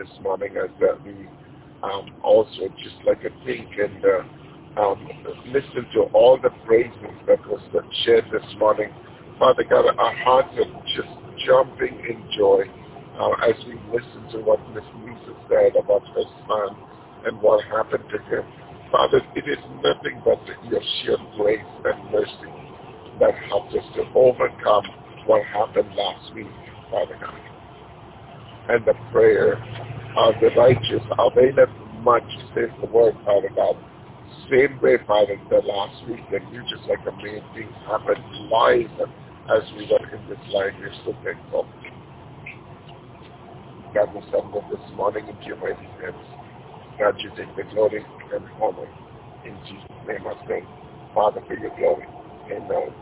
this morning as uh, we um, also just like a think and uh, um, listen to all the praises that was shared this morning. Father God, our hearts are just jumping in joy uh, as we listen to what Miss Lisa said about her son and what happened to him. Father, it is nothing but your sheer grace and mercy that helped us to overcome what happened last week, Father God. And the prayer of the righteous availeth much, says the word, Father God. Same way, Father, the last week that you just like a made things happen live as we were in this line. We're so thankful. God, we submit this morning into your mighty hands. God, you take the glory and honor. In Jesus' name I pray. Father, for your glory. Amen.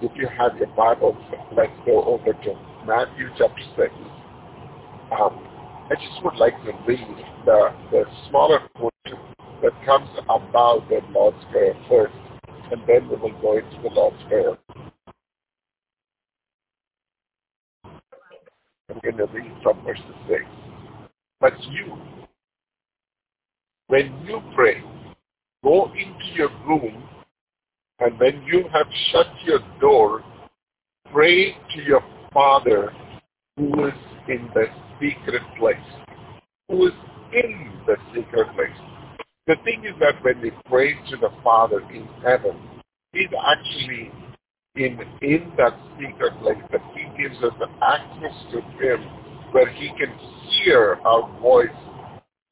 If you have your Bibles, let's go over to Matthew chapter 6. Um, I just would like to read the, the smaller portion that comes about the Lord's Prayer first, and then we will go into the Lord's Prayer. I'm going to read from verse 6. But you, when you pray, go into your room, and when you have shut your door, pray to your Father who is in the secret place. Who is in the secret place. The thing is that when we pray to the Father in heaven, He's actually in, in that secret place that He gives us access to Him where He can hear our voice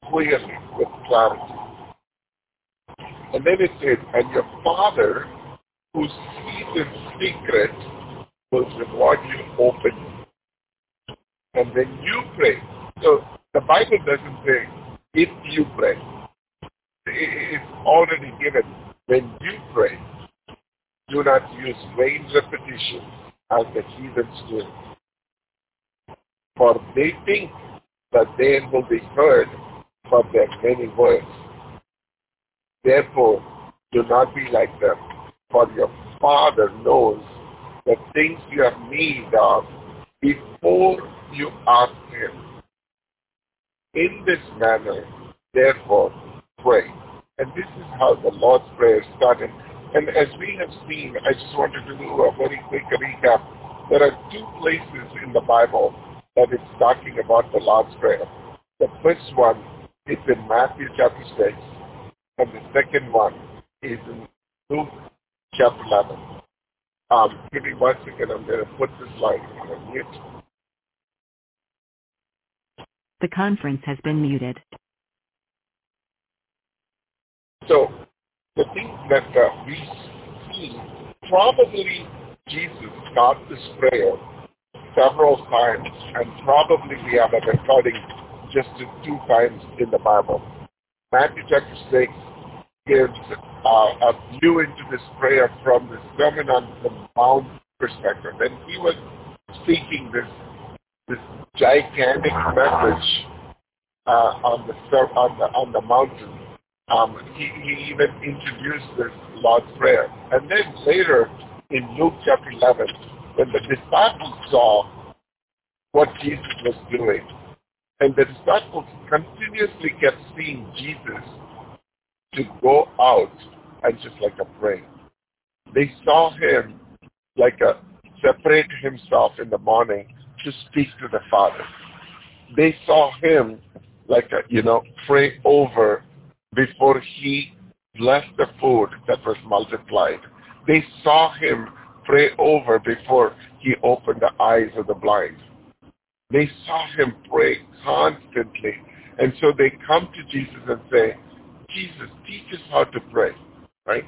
clearly with clarity. And then it says, and your Father who sees in secret will reward you openly. And when you pray, so the Bible doesn't say if you pray. It's already given. When you pray, do not use vain repetition as the heathens do. For they think that they will be heard from their many words. Therefore, do not be like them, for your Father knows the things you have need of before you ask him. In this manner, therefore, pray. And this is how the Lord's Prayer started. And as we have seen, I just wanted to do a very quick recap. There are two places in the Bible that it's talking about the Lord's Prayer. The first one is in Matthew chapter 6, and the second one is in Luke chapter 11. Um, give me one second. I'm going to put this line on mute. The conference has been muted. So the thing that uh, we see, probably Jesus got this prayer several times, and probably we have a recording just two times in the Bible. Matthew chapter 6 gives uh, a view into this prayer from the Sermon on the Mount perspective. And he was speaking this this gigantic message uh, on the on the on the mountain. Um, he, he even introduced this Lord's Prayer, and then later in Luke chapter 11, when the disciples saw what Jesus was doing, and the disciples continuously kept seeing Jesus to go out and just like a pray. They saw him like a separate himself in the morning to speak to the Father. They saw him like a, you know, pray over before he blessed the food that was multiplied. They saw him pray over before he opened the eyes of the blind. They saw him pray constantly. And so they come to Jesus and say, Jesus, teach us how to pray, right?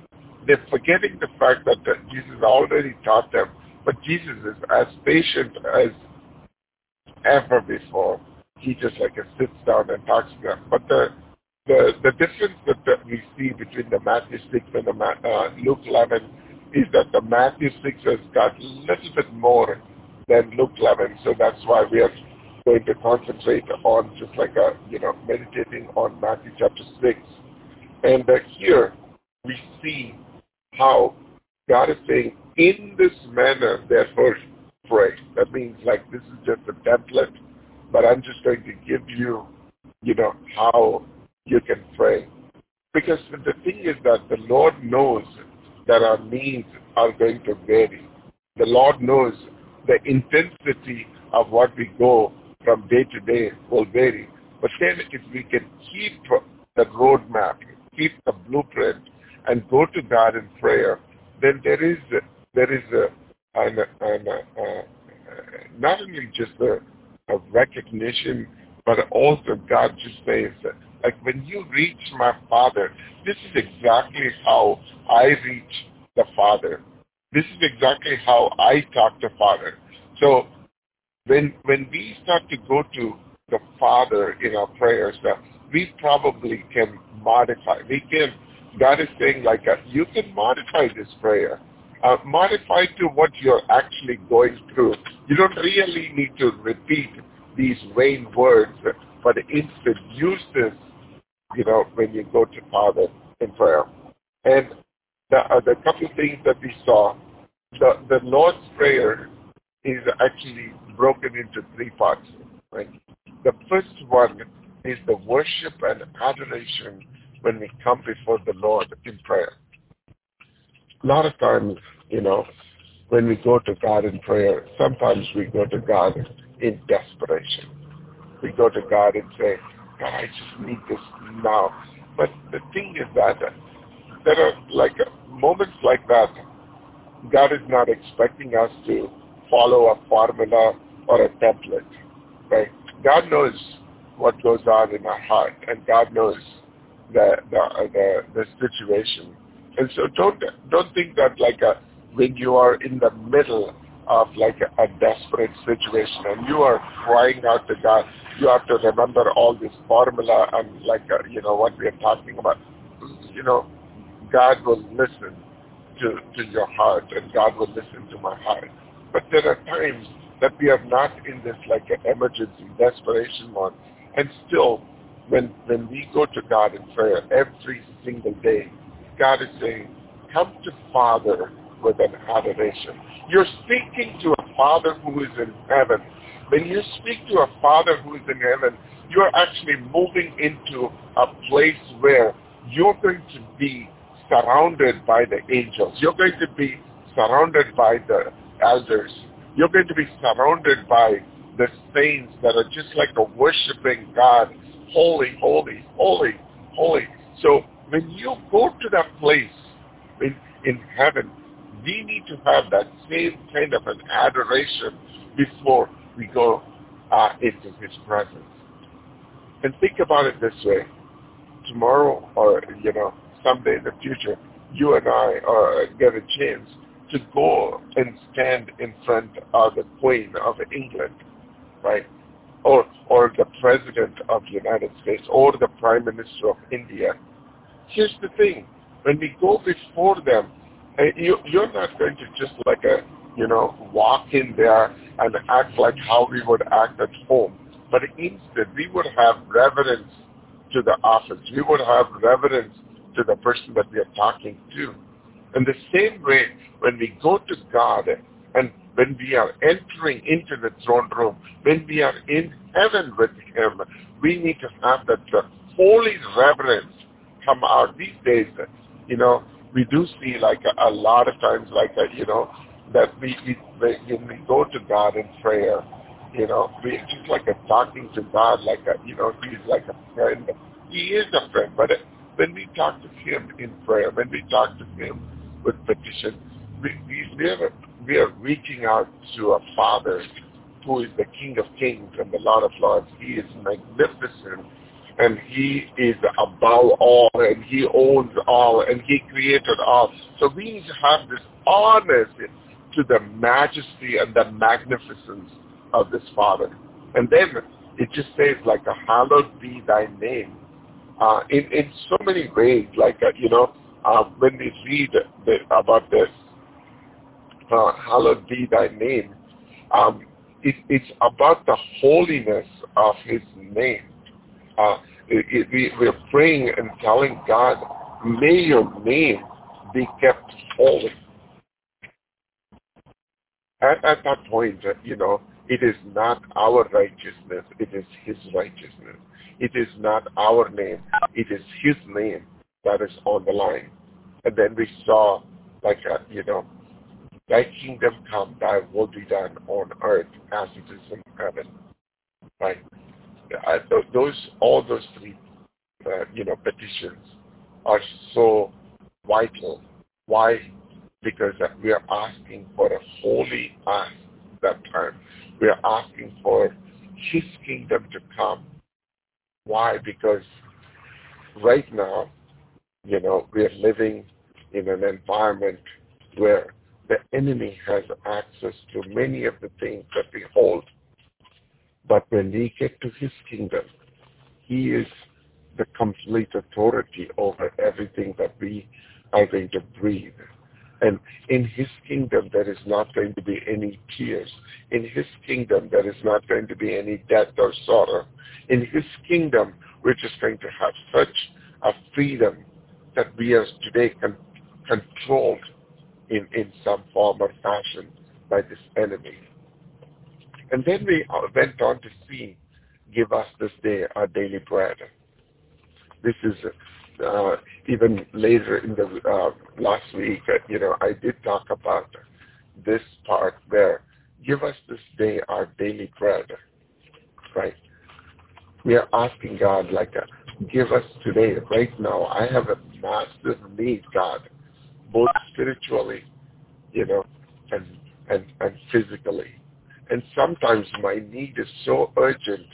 They're forgetting the fact that Jesus already taught them, but Jesus is as patient as ever before. He just like sits down and talks to them. But the the the difference that, we see between the Matthew 6 and the uh, Luke 11 is that the Matthew 6 has got a little bit more than Luke 11. So that's why we are going to concentrate on just like a, you know, meditating on Matthew chapter 6. And uh, here we see how God is saying, in this manner, therefore, pray. That means like this is just a template but I'm just going to give you, you know, how you can pray. Because the thing is that the Lord knows that our needs are going to vary. The Lord knows the intensity of what we go from day to day will vary. But then if we can keep the roadmap, keep the blueprint, and go to God in prayer, then there is there is a, an, an, a, not only just a, a recognition, but also God just says, like when you reach my Father, this is exactly how I reach the Father. This is exactly how I talk to Father. So when when we start to go to the Father in our prayers, uh, we probably can modify. We can. God is saying like uh, you can modify this prayer, uh, to what you're actually going through. You don't really need to repeat these vain words, but instead use this, you know, when you go to Father in prayer. And the, uh, the couple things that we saw, the, the Lord's Prayer is actually broken into three parts. Right? The first one is the worship and adoration when we come before the Lord in prayer. A lot of times, you know, when we go to God in prayer, sometimes we go to God in desperation. We go to God and say, God, I just need this now. But the thing is that there are like moments like that. God is not expecting us to follow a formula or a template, right? God knows what goes on in our heart, and God knows the the the, the situation. And so don't don't think that like a, when you are in the middle of like a, a desperate situation and you are crying out to God, you have to remember all this formula and like a, you know what we are talking about. You know, God will listen to to your heart, and God will listen to my heart. But there are times that we are not in this like an emergency, desperation mode. And still, when, when we go to God in prayer every single day, God is saying, come to Father with an adoration. You're speaking to a Father who is in heaven. When you speak to a Father who is in heaven, you're actually moving into a place where you're going to be surrounded by the angels. You're going to be surrounded by the elders. You're going to be surrounded by the saints that are just like a worshiping God. Holy, holy, holy, holy. So when you go to that place in, in heaven, we need to have that same kind of an adoration before we go uh, into his presence. And think about it this way. Tomorrow or, you know, someday in the future, you and I get a chance to go and stand in front of the Queen of England, right? Or, or the President of the United States, or the Prime Minister of India. Here's the thing. When we go before them, uh, you, you're not going to just like a, you know, walk in there and act like how we would act at home. But instead, we would have reverence to the office. We would have reverence to the person that we are talking to. In the same way, when we go to God and when we are entering into the throne room, when we are in heaven with him, we need to have that holy reverence come out. These days, you know, we do see like a, a lot of times like, a, you know, that we, we, when we go to God in prayer, you know, we just like a talking to God like a, you know, he's like a friend. He is a friend, but when we talk to him in prayer, when we talk to him with petition, we, we, are, we are reaching out to a Father who is the King of Kings and the Lord of Lords. He is magnificent and he is above all and he owns all and he created all. So we need to have this honor to the majesty and the magnificence of this Father. And then it just says like hallowed be thy name. Uh, in, in so many ways, like, uh, you know, uh, when we read the, about this, uh, hallowed be thy name, um, it, it's about the holiness of his name. Uh, we, we're praying and telling God, may your name be kept holy. At, at that point, uh, you know, It is not our righteousness. It is his righteousness. It is not our name. It is his name that is on the line. And then we saw like, a, you know, thy kingdom come, thy will be done on earth as it is in heaven. Right? Uh, those, all those three, uh, you know, petitions are so vital. Why? Because we are asking for a holy us that time. We are asking for his kingdom to come. Why? Because right now, you know, we are living in an environment where the enemy has access to many of the things that we hold. But when we get to his kingdom, he is the complete authority over everything that we are going to breathe. And in his kingdom, there is not going to be any tears. In his kingdom, there is not going to be any death or sorrow. In his kingdom, we're just going to have such a freedom that we are today con- controlled in, in some form or fashion by this enemy. And then we uh, went on to see, give us this day our daily bread. This is uh, even later in the uh, last week, uh, you know, I did talk about this part where give us this day our daily bread, right? We are asking God like, a, uh, give us today, right now. I have a massive need, God, both spiritually, you know, and and and physically. And sometimes my need is so urgent,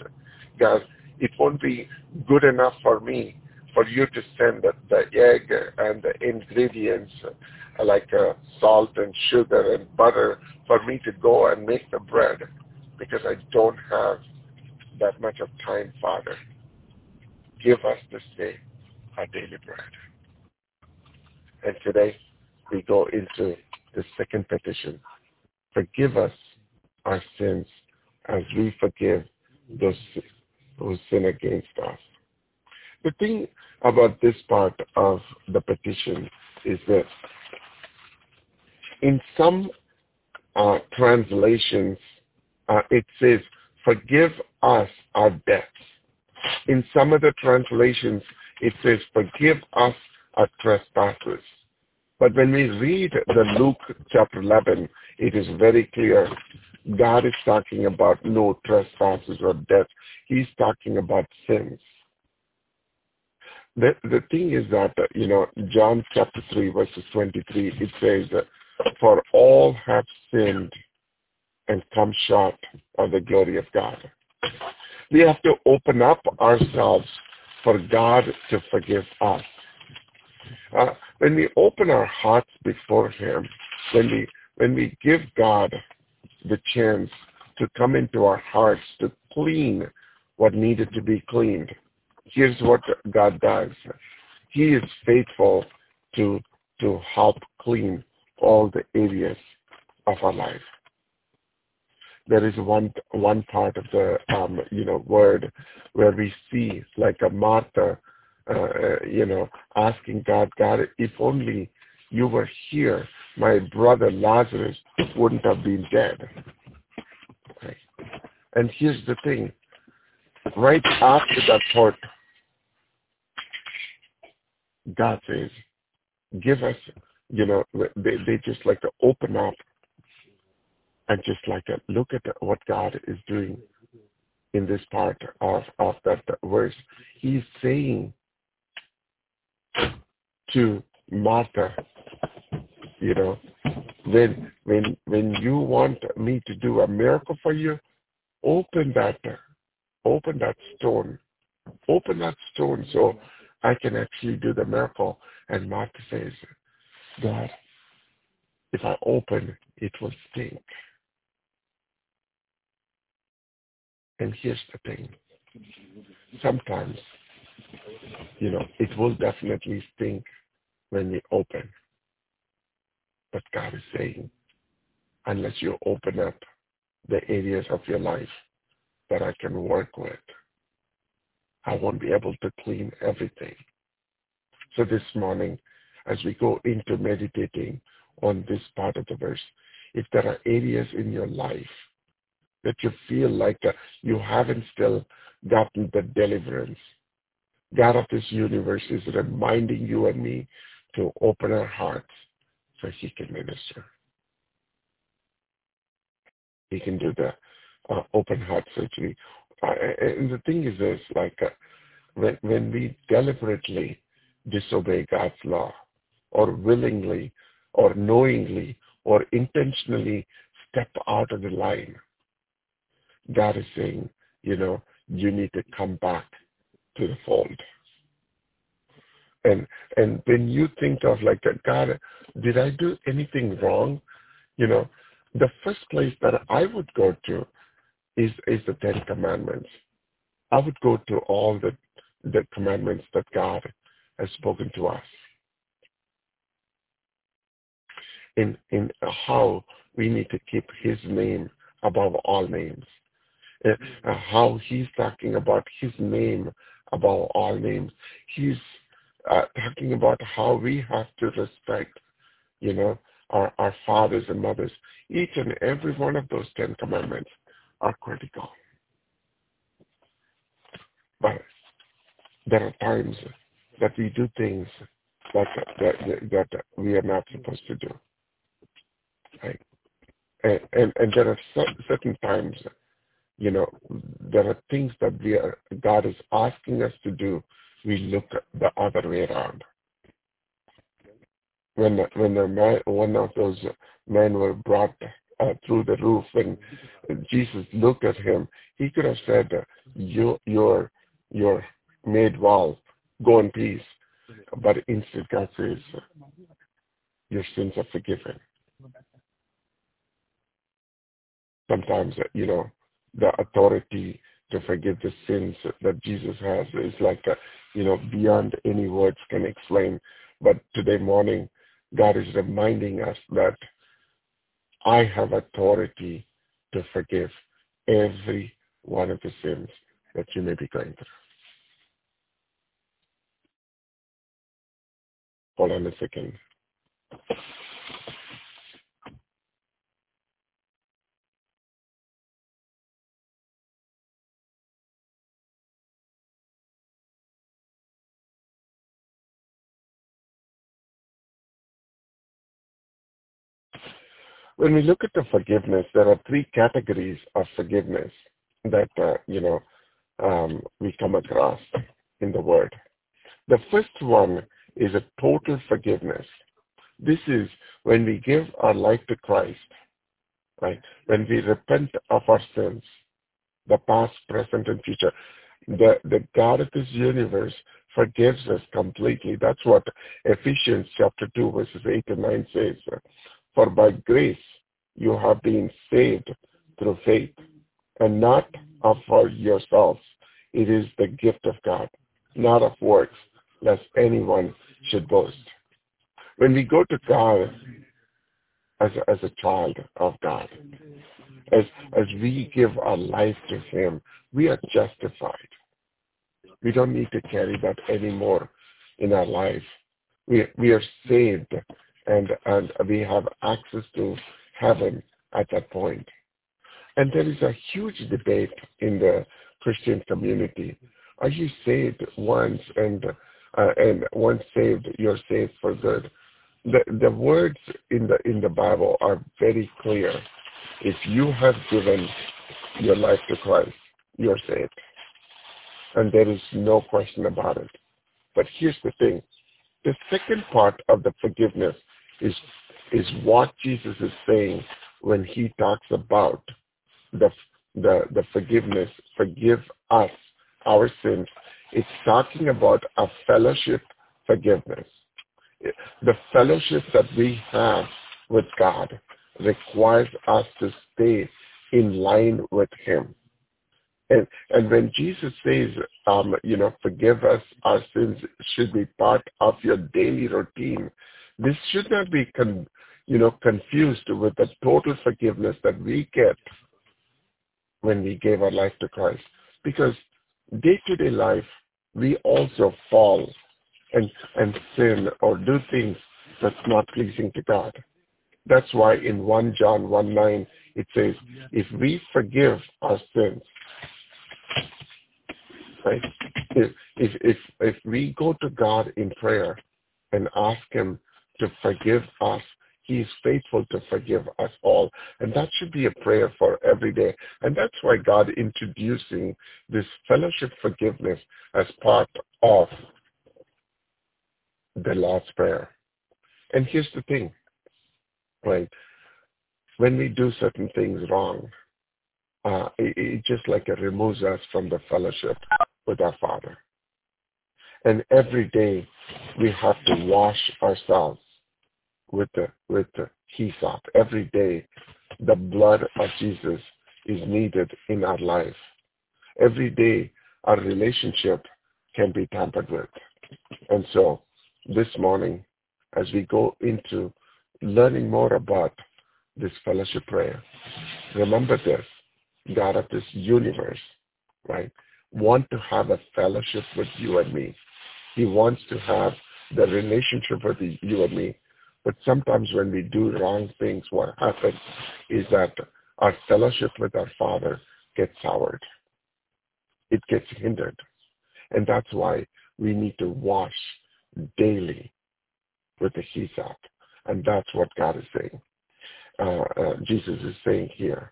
that it won't be good enough for me for you to send the, the egg and the ingredients uh, like uh, salt and sugar and butter for me to go and make the bread because I don't have that much of time, Father. Give us this day our daily bread. And today we go into the second petition. Forgive us our sins as we forgive those who sin against us. The thing about this part of the petition is that in some uh, translations, uh, it says, forgive us our debts. In some of the translations, it says, forgive us our trespasses. But when we read the Luke chapter 11, it is very clear God is talking about no trespasses or death. He's talking about sins. The, the thing is that, you know, John chapter 3 verses 23, it says, for all have sinned and come short of the glory of God. We have to open up ourselves for God to forgive us. Uh, when we open our hearts before him, when we, when we give God the chance to come into our hearts to clean what needed to be cleaned, here's what God does. He is faithful to to help clean all the areas of our life. There is one one part of the um, you know word where we see like a Martha, uh, you know, asking God, God, if only you were here, my brother Lazarus wouldn't have been dead. And here's the thing. Right after that thought, God says, give us, you know, they, they just like to open up and just like to look at what God is doing in this part of, of that verse. He's saying to Martha, you know, when when when you want me to do a miracle for you, open that open that stone. Open that stone so I can actually do the miracle. And Martha says, God, if I open, it will stink. And here's the thing. Sometimes, you know, it will definitely stink when we open. God is saying, unless you open up the areas of your life that I can work with, I won't be able to clean everything. So this morning, as we go into meditating on this part of the verse, if there are areas in your life that you feel like uh, you haven't still gotten the deliverance. God of this universe is reminding you and me to open our hearts so he can minister. He can do the uh, open heart surgery. Uh, and the thing is this, like uh, when, when we deliberately disobey God's law or willingly or knowingly or intentionally step out of the line, God is saying, you know, you need to come back to the fold. And and when you think of like God, did I do anything wrong? You know, the first place that I would go to is is the Ten Commandments. I would go to all the the commandments that God has spoken to us. In in how we need to keep his name above all names. Uh, how he's talking about his name above all names. He's uh, talking about how we have to respect, you know, our, our fathers and mothers. Each and every one of those Ten Commandments are critical. But there are times that we do things that, that, that we are not supposed to do. Right? And, and, and there are certain times, you know, there are things that we are, God is asking us to do. We look the other way around. When when man, one of those men were brought uh, through the roof and Jesus looked at him, he could have said, "You, you're, you're made well. Go in peace." But instead, God says, "Your sins are forgiven." sometimes, you know, the authority to forgive the sins that Jesus has is like, a, you know, beyond any words can explain. But today morning, God is reminding us that I have authority to forgive every one of the sins that you may be going through. Hold on a second. When we look at the forgiveness, there are three categories of forgiveness that, uh, you know, um, we come across in the Word. The first one is a total forgiveness. This is when we give our life to Christ, right? When we repent of our sins, the past, present, and future. The, the God of this universe forgives us completely. That's what Ephesians chapter 2 verses 8 and 9 says. For by grace you have been saved through faith, and not of yourselves. It is the gift of God, not of works, lest anyone should boast. When we go to God as a, as a child of God, as, as we give our life to him, we are justified. We don't need to carry that anymore in our life. We, we are saved and, and we have access to heaven at that point. And there is a huge debate in the Christian community. Are you saved once and uh, and once saved, you're saved for good? The the words in the in the Bible are very clear. If you have given your life to Christ, you're saved. And there is no question about it. But here's the thing. The second part of the forgiveness is is what Jesus is saying when he talks about the the the forgiveness, forgive us our sins. It's talking about a fellowship forgiveness. The fellowship that we have with God requires us to stay in line with him. And and when Jesus says, um, you know, forgive us our sins should be part of your daily routine. This should not be, con, you know, confused with the total forgiveness that we get when we gave our life to Christ. Because day-to-day life, we also fall and, and sin or do things that's not pleasing to God. That's why in 1 John 1 9, It says, if we forgive our sins, right? If, if, if, if we go to God in prayer and ask him to forgive us, he is faithful to forgive us all. And that should be a prayer for every day. And that's why God introducing this fellowship forgiveness as part of the Lord's Prayer. And here's the thing, right? When we do certain things wrong, uh, it, it just like it removes us from the fellowship with our Father. And every day we have to wash ourselves with the with the hyssop. Every day the blood of Jesus is needed in our life. Every day our relationship can be tampered with. And so this morning, as we go into learning more about this fellowship prayer, remember this, God of this universe, right, want to have a fellowship with you and me. He wants to have the relationship with you and me. But sometimes when we do wrong things, what happens is that our fellowship with our Father gets soured. It gets hindered. And that's why we need to wash daily with the hyssop. And that's what God is saying. Uh, uh, Jesus is saying here.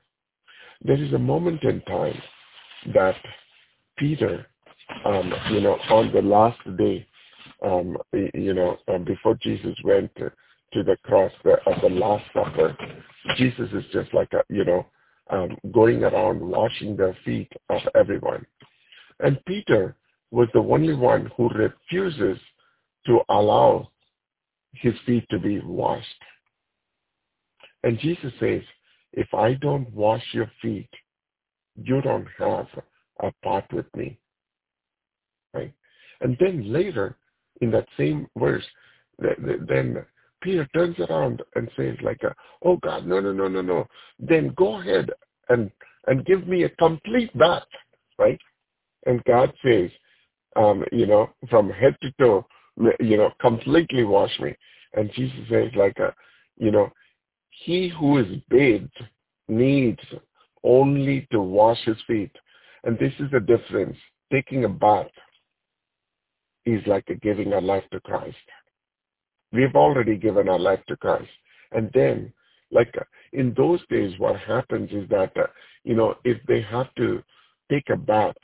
There is a moment in time that Peter, um, you know, on the last day, um, you know, um, before Jesus went to, the cross of the Last Supper, Jesus is just like, a, you know, um, going around washing the feet of everyone. And Peter was the only one who refuses to allow his feet to be washed. And Jesus says, if I don't wash your feet, you don't have a part with me. Right? And then later in that same verse, then Peter turns around and says like, oh God, no, no, no, no, no. Then go ahead and, and give me a complete bath, right? And God says, um, you know, from head to toe, you know, completely wash me. And Jesus says like, a, you know, he who is bathed needs only to wash his feet. And this is the difference. Taking a bath is like a giving our life to Christ. We've already given our life to Christ. And then, like in those days, what happens is that, uh, you know, if they have to take a bath,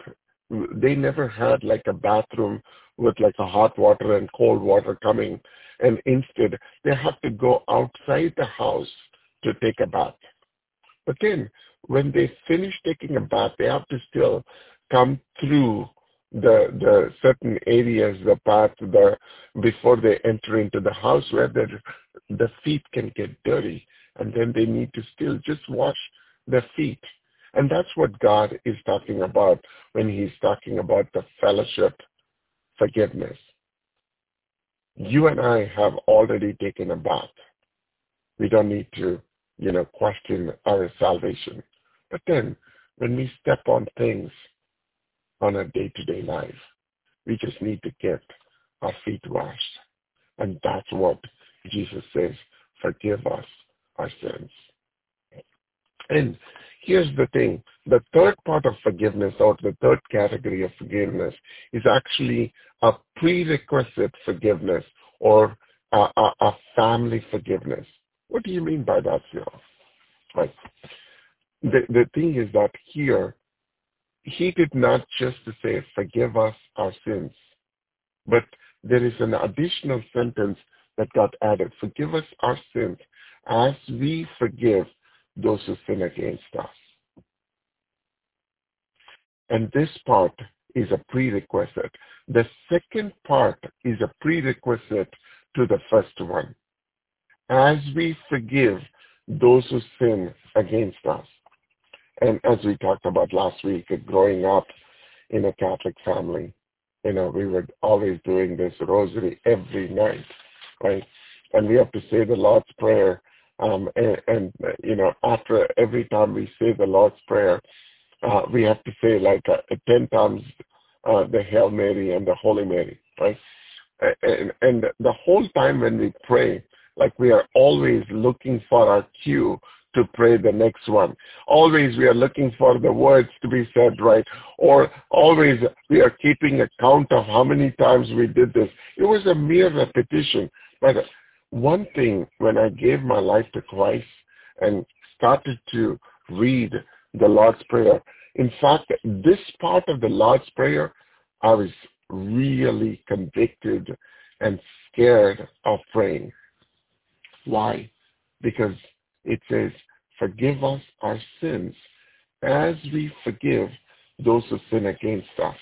they never had like a bathroom with like a hot water and cold water coming. And instead, they have to go outside the house to take a bath. But then when they finish taking a bath, they have to still come through the the certain areas, the path, the before they enter into the house where the the feet can get dirty, and then they need to still just wash their feet. And that's what God is talking about when he's talking about the fellowship forgiveness. You and I have already taken a bath. We don't need to, you know, question our salvation. But then when we step on things on a day-to-day life, we just need to get our feet washed. And that's what Jesus says, forgive us our sins. And here's the thing. The third part of forgiveness or the third category of forgiveness is actually a prerequisite forgiveness or a, a, a family forgiveness. What do you mean by that, Cyril? Right the, the thing is that here, he did not just say, forgive us our sins, but there is an additional sentence that got added. Forgive us our sins as we forgive those who sin against us. And this part is a prerequisite. The second part is a prerequisite to the first one. As we forgive those who sin against us. And as we talked about last week, growing up in a Catholic family, you know, we were always doing this rosary every night, right? And we have to say the Lord's Prayer. Um, and, and, you know, after every time we say the Lord's Prayer, uh, we have to say like uh, 10 times uh, the Hail Mary and the Holy Mary, right? And, and the whole time when we pray, like we are always looking for our cue to pray the next one. Always we are looking for the words to be said right. Or always we are keeping a count of how many times we did this. It was a mere repetition. But one thing, when I gave my life to Christ and started to read the Lord's Prayer, in fact, this part of the Lord's Prayer, I was really convicted and scared of praying. Why? Because it says, forgive us our sins as we forgive those who sin against us.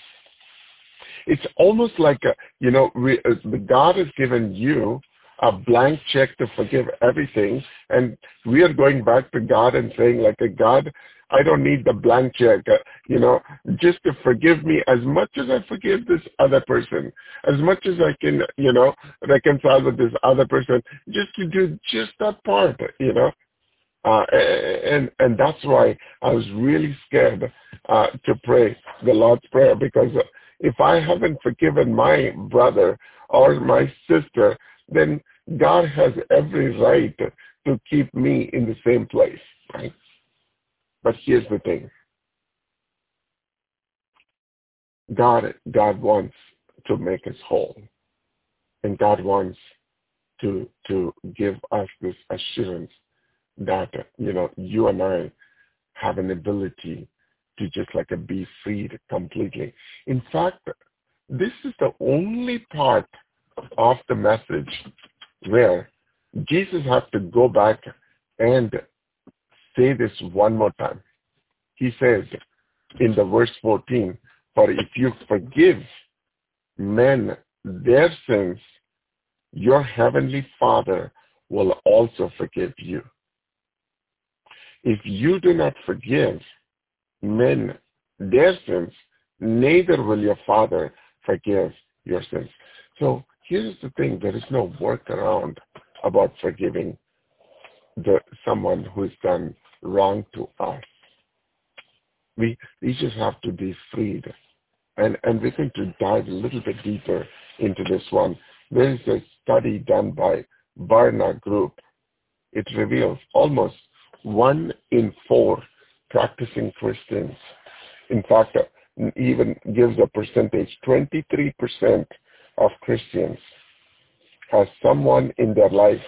It's almost like, a, you know, we, uh, God has given you a blank check to forgive everything, and we are going back to God and saying, like, God, I don't need the blank check, uh, you know, just to forgive me as much as I forgive this other person, as much as I can, you know, reconcile with this other person, just to do just that part, you know. Uh, and and that's why I was really scared uh, to pray the Lord's Prayer because if I haven't forgiven my brother or my sister, then God has every right to keep me in the same place, right? But here's the thing. God, God wants to make us whole. And God wants to, to give us this assurance that, you know, you and I have an ability to just like be freed completely. In fact, this is the only part of the message where Jesus has to go back and say this one more time. He says in the verse 14, for if you forgive men their sins, your heavenly Father will also forgive you. If you do not forgive men their sins, neither will your Father forgive your sins. So here's the thing, there is no workaround about forgiving the someone who's done wrong to us. We we just have to be freed. And and we're going to dive a little bit deeper into this one. There is a study done by Barna Group. It reveals almost one in four practicing Christians. In fact, even gives a percentage, 23% of Christians has someone in their life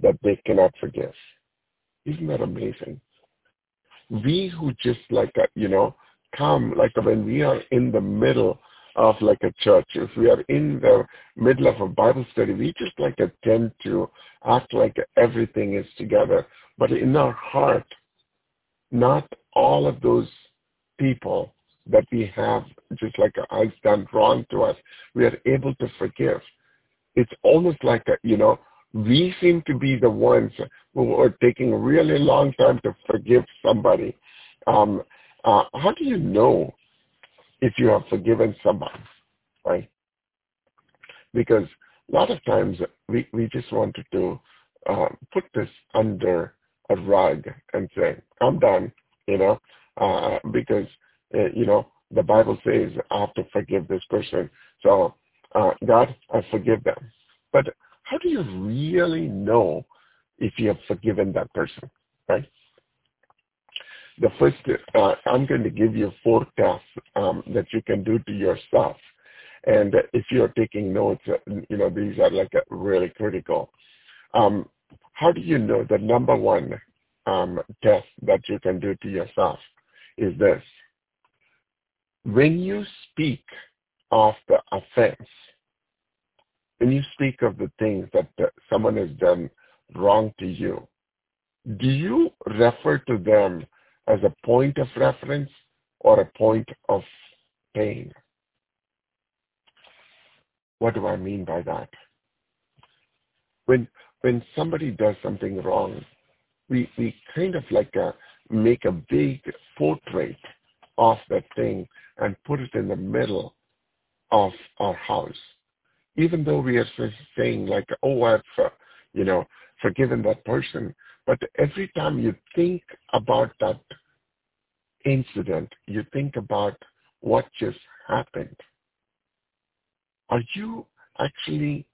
that they cannot forgive. Isn't that amazing? We who just like, a, you know, come, like when we are in the middle of like a church, if we are in the middle of a Bible study, we just like tend to act like everything is together. But in our heart, not all of those people that we have just like has done wrong to us, we are able to forgive. It's almost like, a, you know, we seem to be the ones who are taking a really long time to forgive somebody. Um, uh, how do you know if you have forgiven somebody, right? Because a lot of times we, we just wanted to uh, put this under a rug and say, I'm done, you know, uh, because, uh, you know, the Bible says I have to forgive this person. So, uh, God, I forgive them. But how do you really know if you have forgiven that person, right? The first, uh, I'm going to give you four um, that you can do to yourself. And if you're taking notes, uh, you know, these are like really critical. Um, how do you know the number one um, test that you can do to yourself is this. When you speak of the offense, when you speak of the things that someone has done wrong to you, do you refer to them as a point of reference or a point of pain? What do I mean by that? When when somebody does something wrong, we we kind of like a, uh, make a big portrait of that thing and put it in the middle of our house even though we are saying like, oh, I've, uh, you know, forgiven that person, but every time you think about that incident, you think about what just happened. Are you actually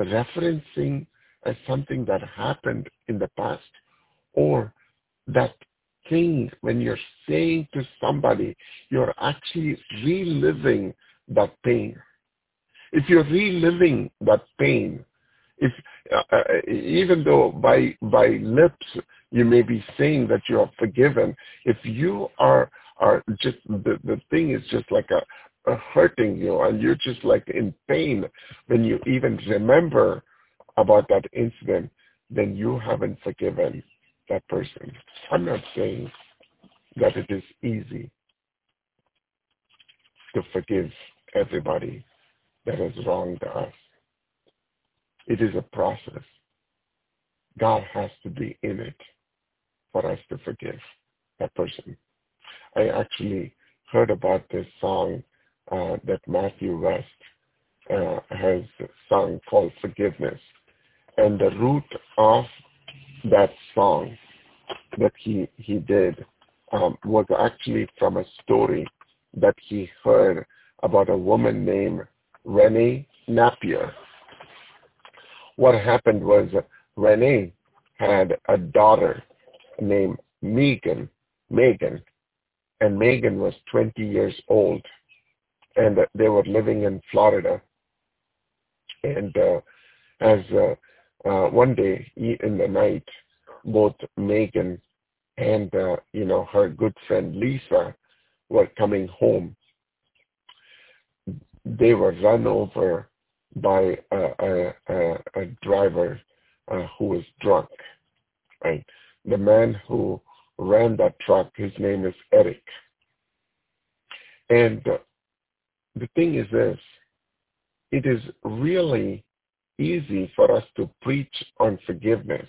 referencing as something that happened in the past? Or that thing when you're saying to somebody, you're actually reliving that pain. If you're reliving that pain, if uh, uh, even though by by lips you may be saying that you are forgiven, if you are are just the the thing is just like a, a hurting you and you're just like in pain when you even remember about that incident, then you haven't forgiven that person. I'm not saying that it is easy to forgive everybody that has wronged us. It is a process. God has to be in it for us to forgive that person. I actually heard about this song uh, that Matthew West uh, has sung called Forgiveness. And the root of that song that he, he did um, was actually from a story that he heard about a woman named Renee Napier. What happened was Renee had a daughter named Megan, Megan, and Megan was 20 years old, and they were living in Florida. And uh, as uh, uh, one day in the night, both Megan and uh, you know her good friend Lisa were coming home. They were run over by a, a, a, a driver uh, who was drunk. Right, the man who ran that truck, his name is Eric. And uh, the thing is this: it is really easy for us to preach on forgiveness,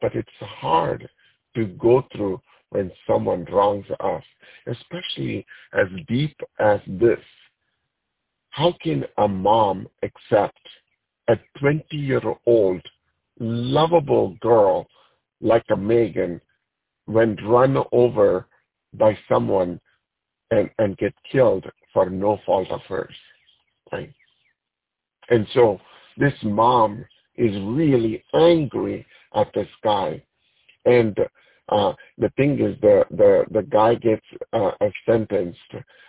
but it's hard to go through when someone wrongs us, especially as deep as this. How can a mom accept a 20-year-old lovable girl like a Megan when run over by someone and, and get killed for no fault of hers, right? And so this mom is really angry at this guy. And uh, the thing is, the, the, the guy gets uh, sentenced.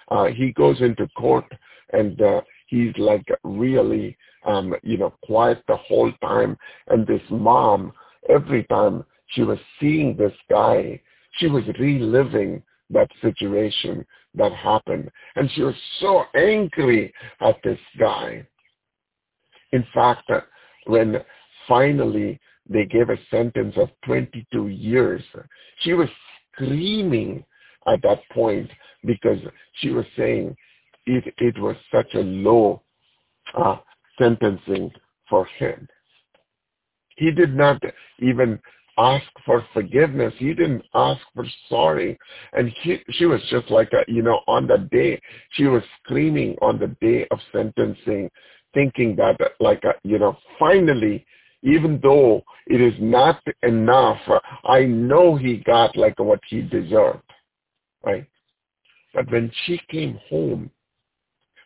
Uh, he goes into court and uh, he's like really, um, you know, quiet the whole time. And this mom, every time she was seeing this guy, she was reliving that situation that happened. And she was so angry at this guy. In fact, when finally they gave a sentence of 22 years, she was screaming at that point because she was saying it, it was such a low uh, sentencing for him. He did not even ask for forgiveness. He didn't ask for sorry. And he, she was just like, a, you know, on the day, she was screaming on the day of sentencing, thinking that like, uh, you know, finally, even though it is not enough, uh, I know he got like what he deserved, right? But when she came home,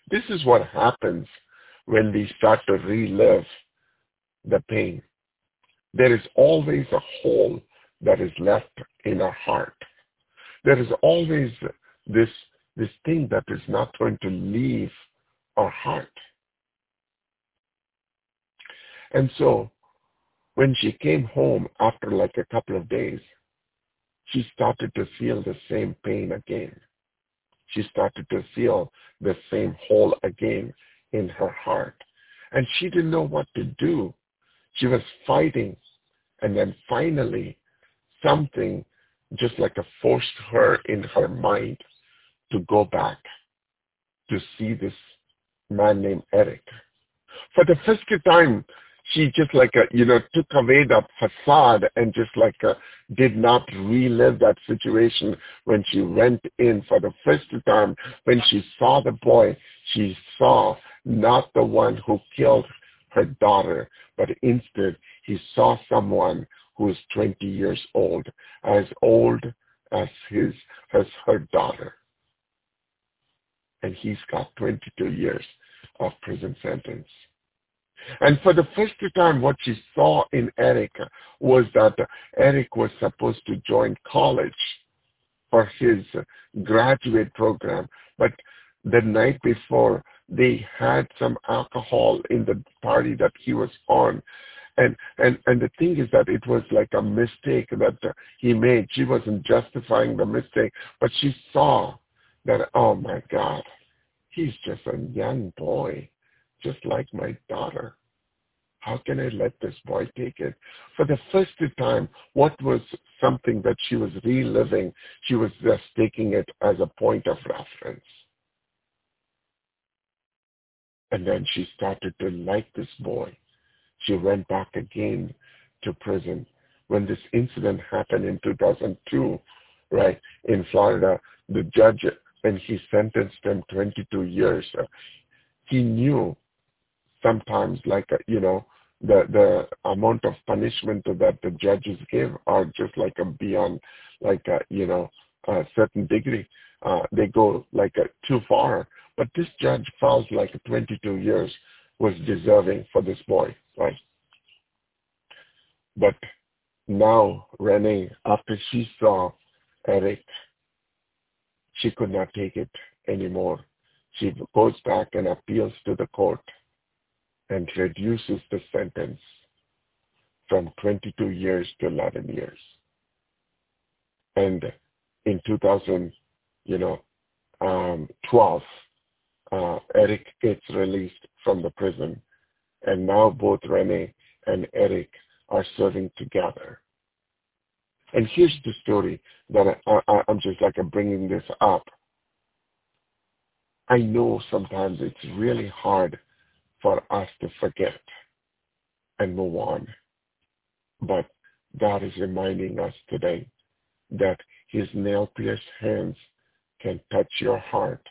this is what happens when we start to relive the pain there is always a hole that is left in our heart. There is always this, this thing that is not going to leave our heart. And so when she came home after like a couple of days, she started to feel the same pain again. She started to feel the same hole again in her heart. And she didn't know what to do. She was fighting. And then finally, something just like a forced her in her mind to go back to see this man named Eric. For the first time, she just like, you know, took away the facade and just like a, did not relive that situation when she went in for the first time. When she saw the boy, she saw not the one who killed her daughter, but instead he saw someone who is 20 years old, as old as his as her daughter. And he's got 22 years of prison sentence. And for the first time, what she saw in Eric was that Eric was supposed to join college for his graduate program. But the night before, they had some alcohol in the party that he was on. And, and, and the thing is that it was like a mistake that he made. She wasn't justifying the mistake, but she saw that, oh my God, he's just a young boy, just like my daughter. How can I let this boy take it? For the first time, what was something that she was reliving, she was just taking it as a point of reference. And then she started to like this boy. She went back again to prison. When this incident happened in 2002, right, in Florida, the judge, and he sentenced him 22 years, he knew sometimes like, uh, you know, the the amount of punishment that the judges give are just like a beyond like a, you know a certain degree. Uh they go like a, too far. But this judge felt like 22 years was deserving for this boy right? But now renee after she saw eric she could not take it anymore. She goes back and appeals to the court and reduces the sentence from 22 years to 11 years. And in 2000, you know, um, 12, uh, Eric gets released from the prison, and now both Renee and Eric are serving together. And here's the story that I, I, I'm just like bringing this up. I know sometimes it's really hard for us to forget and move on. But God is reminding us today that his nail-pierced hands can touch your heart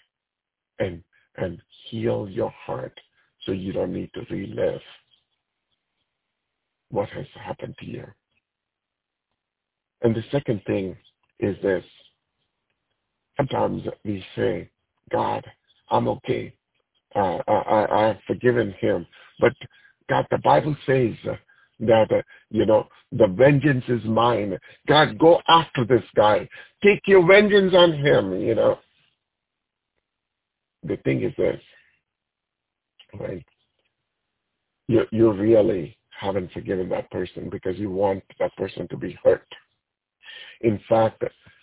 and, and heal your heart so you don't need to relive what has happened to you. And the second thing is this. Sometimes we say, God, I'm okay uh, I, I have forgiven him. But God, the Bible says that, uh, you know, the vengeance is mine. God, go after this guy. Take your vengeance on him, you know. The thing is this, right? You, you really haven't forgiven that person because you want that person to be hurt. In fact,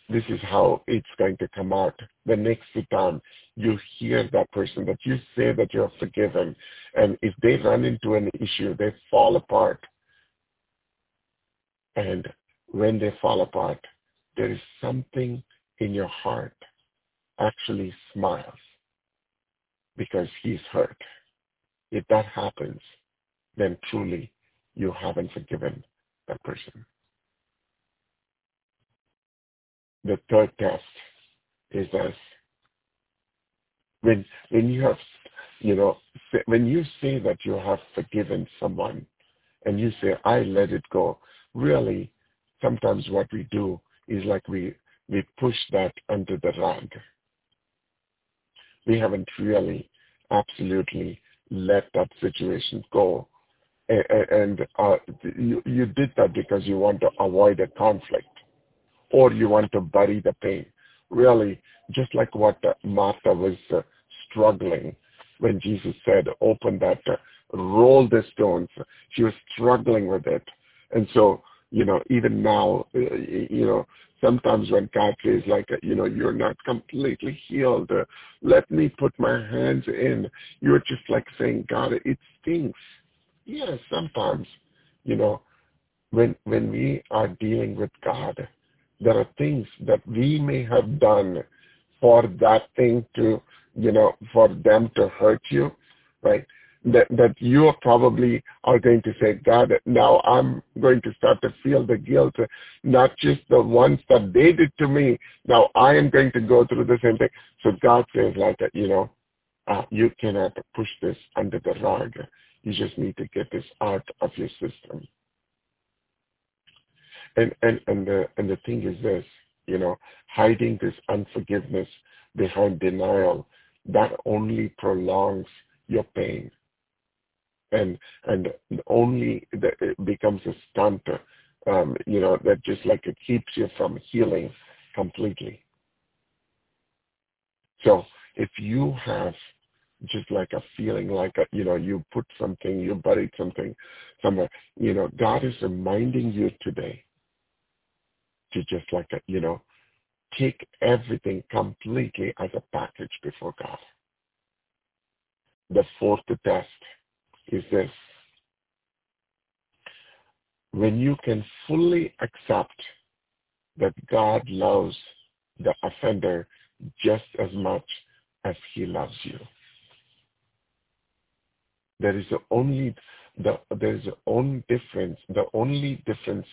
this is how it's going to come out. The next time you hear that person, that you say that you're forgiven, and if they run into an issue, they fall apart. And when they fall apart, there is something in your heart actually smiles because he's hurt. If that happens, then truly you haven't forgiven that person. The third test is this. When, when you have, you know, when you say that you have forgiven someone and you say, I let it go, really, sometimes what we do is like we, we push that under the rug. We haven't really absolutely let that situation go. And, uh, you, you did that because you want to avoid a conflict or you want to bury the pain. Really, just like what Martha was uh, struggling when Jesus said, open that, uh, roll the stones. She was struggling with it. And so, you know, even now, uh, you know, sometimes when God says like, you know, you're not completely healed, uh, let me put my hands in, you're just like saying, God, it stinks. Yes, sometimes, you know, when when we are dealing with God, there are things that we may have done for that thing to, you know, for them to hurt you, right? That, that you probably are going to say, God, now I'm going to start to feel the guilt, not just the ones that they did to me. Now I am going to go through the same thing. So God says like, that, you know, uh, you cannot push this under the rug. You just need to get this out of your system. And and and the and the thing is this, you know, hiding this unforgiveness behind denial that only prolongs your pain. and and only the, it becomes a stunt, um, you know, that just like it keeps you from healing completely. So if you have just like a feeling like a, you know you put something you buried something somewhere you know god is reminding you today to just like a, you know take everything completely as a package before god the fourth test is this when you can fully accept that god loves the offender just as much as he loves you there is the only the there is the only difference. The only difference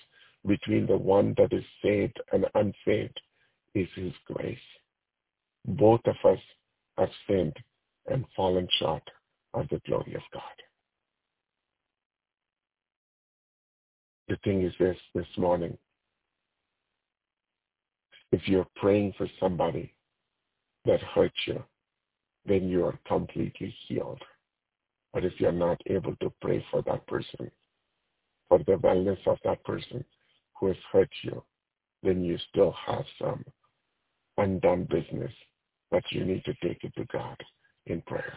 between the one that is saved and unsaved is His grace. Both of us have sinned and fallen short of the glory of God. The thing is this this morning. If you're praying for somebody that hurts you, then you are completely healed. But if you're not able to pray for that person, for the wellness of that person who has hurt you, then you still have some undone business that you need to take it to God in prayer.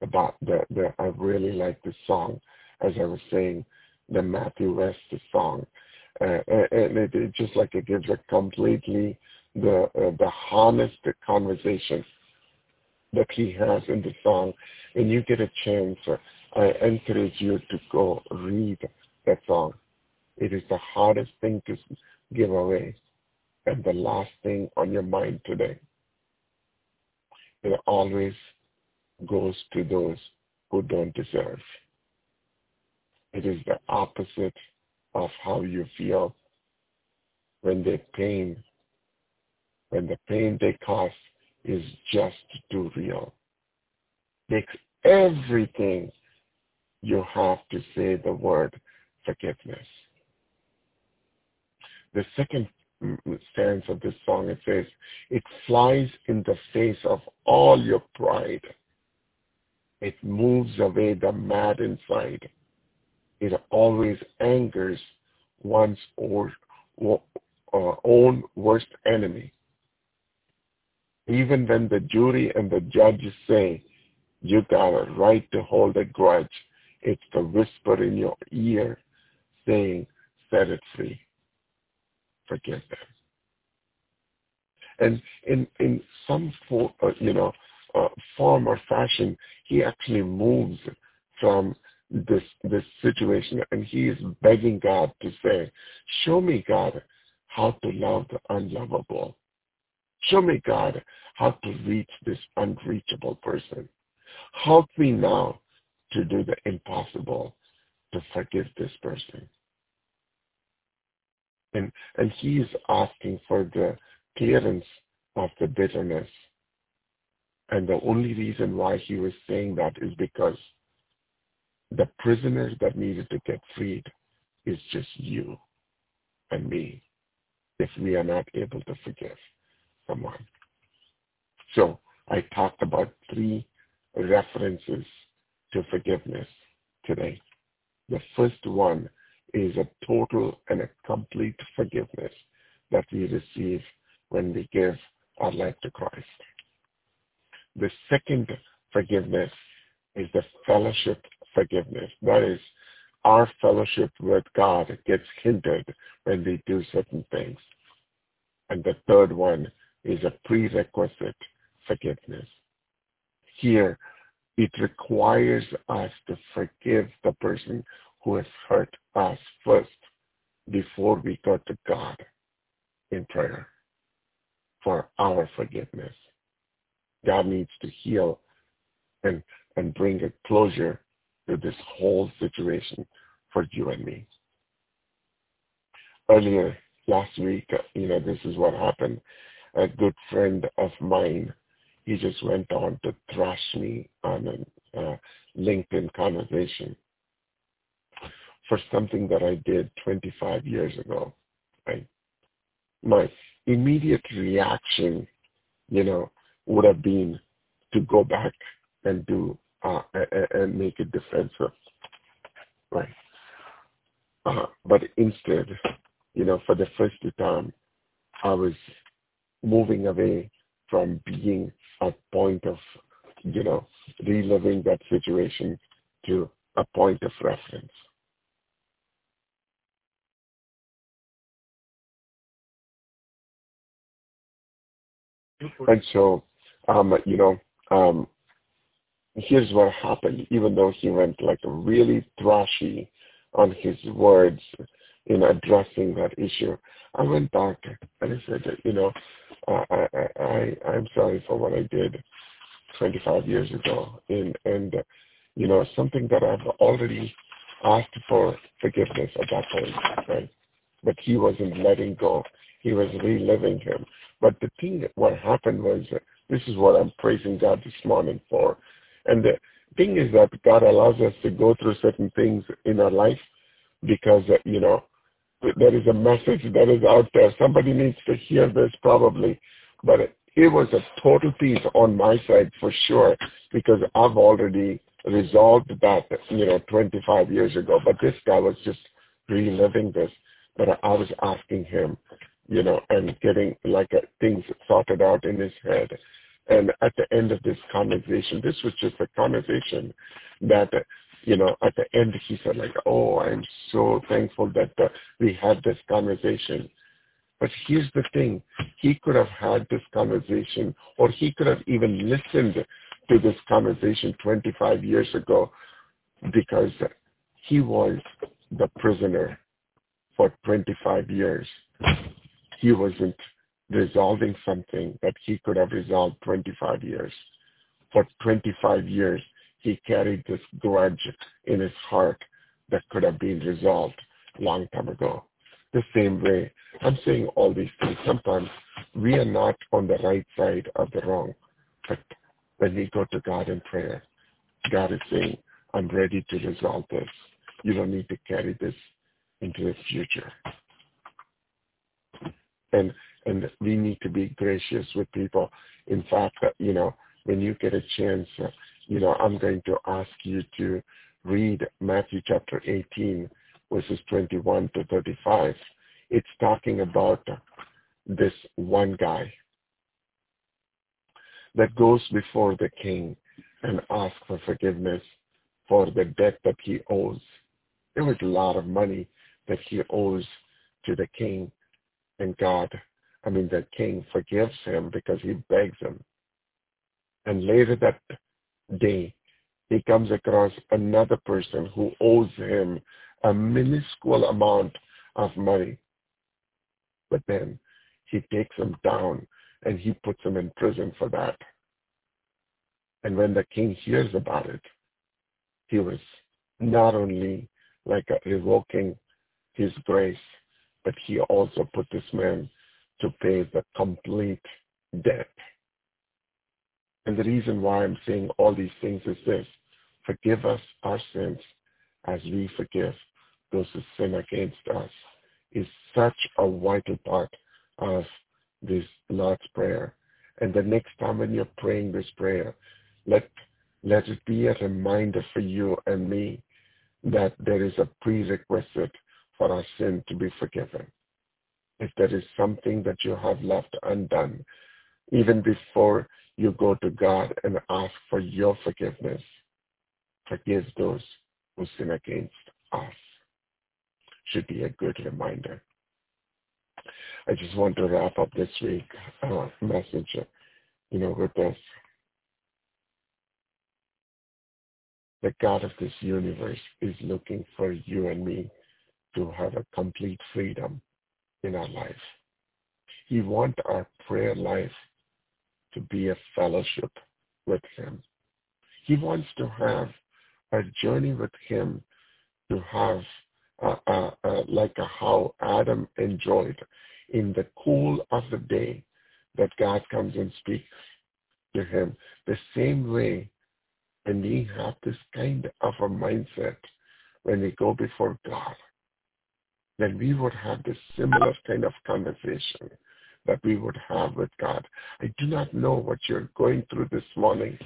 About the, the I really like this song, as I was saying, the Matthew West song, uh, and it, it just like it gives a completely the uh, the honest conversation that he has in the song. When you get a chance, I encourage you to go read that song. It is the hardest thing to give away and the last thing on your mind today. It always goes to those who don't deserve. It is the opposite of how you feel when they pain, when the pain they cause is just too real. Makes everything you have to say the word forgiveness. The second stanza of this song, it says, it flies in the face of all your pride. It moves away the mad inside. It always angers one's own, uh, own worst enemy even when the jury and the judges say you got a right to hold a grudge, it's the whisper in your ear saying, set it free. Forgive them. And in, in some for, uh, you know, uh, form or fashion, he actually moves from this this situation and he is begging God to say, show me God how to love the unlovable. Show me, God, how to reach this unreachable person. Help me now to do the impossible, to forgive this person. And, and he is asking for the clearance of the bitterness. And the only reason why he was saying that is because the prisoners that needed to get freed is just you and me if we are not able to forgive someone. So I talked about three references to forgiveness today. The first one is a total and a complete forgiveness that we receive when we give our life to Christ. The second forgiveness is the fellowship forgiveness. That is, our fellowship with God gets hindered when we do certain things. And the third one is a prerequisite forgiveness. Here, it requires us to forgive the person who has hurt us first before we go to God in prayer for our forgiveness. God needs to heal and, and bring a closure to this whole situation for you and me. Earlier last week, you know, this is what happened a good friend of mine, he just went on to thrash me on a uh, LinkedIn conversation for something that I did 25 years ago. Right? My immediate reaction, you know, would have been to go back and do uh, and make it defensive, right? Uh, but instead, you know, for the first time, I was moving away from being a point of, you know, reliving that situation to a point of reference. And so, um, you know, um, here's what happened. Even though he went like really thrashy on his words in addressing that issue, I went back and I said, you know, I, I, I, I'm sorry for what I did 25 years ago. And, and, you know, something that I've already asked for forgiveness at that point, right? But he wasn't letting go. He was reliving him. But the thing, that what happened was, uh, this is what I'm praising God this morning for. And the thing is that God allows us to go through certain things in our life because, uh, you know, there is a message that is out there. Somebody needs to hear this probably. But it, it was a total peace on my side for sure because I've already resolved that, you know, 25 years ago. But this guy was just reliving this. But I was asking him, you know, and getting like a, things sorted out in his head. And at the end of this conversation, this was just a conversation that you know, at the end he said like, oh, I'm so thankful that uh, we had this conversation. But here's the thing. He could have had this conversation or he could have even listened to this conversation 25 years ago because he was the prisoner for 25 years. He wasn't resolving something that he could have resolved 25 years. For 25 years, he carried this grudge in his heart that could have been resolved long time ago. The same way, I'm saying all these things. Sometimes we are not on the right side of the wrong. But when we go to God in prayer, God is saying, I'm ready to resolve this. You don't need to carry this into the future. And and we need to be gracious with people. In fact, you know, when you get a chance, you know, I'm going to ask you to read Matthew chapter 18, verses 21 to 35. It's talking about this one guy that goes before the king and asks for forgiveness for the debt that he owes. There was a lot of money that he owes to the king, and God, I mean, the king forgives him because he begs him. And later that day, he comes across another person who owes him a minuscule amount of money. But then he takes him down and he puts him in prison for that. And when the king hears about it, he was not only like revoking his grace, but he also put this man to pay the complete debt. And the reason why I'm saying all these things is this. Forgive us our sins as we forgive those who sin against us is such a vital part of this Lord's Prayer. And the next time when you're praying this prayer, let, let it be a reminder for you and me that there is a prerequisite for our sin to be forgiven. If there is something that you have left undone, even before you go to God and ask for your forgiveness. Forgive those who sin against us. Should be a good reminder. I just want to wrap up this week uh, message, you know, with this. The God of this universe is looking for you and me to have a complete freedom in our life. He wants our prayer life to be a fellowship with him. He wants to have a journey with him to have uh, uh, uh, like how Adam enjoyed in the cool of the day that God comes and speaks to him. The same way when we have this kind of a mindset when we go before God, then we would have this similar kind of conversation that we would have with God. I do not know what you're going through this morning.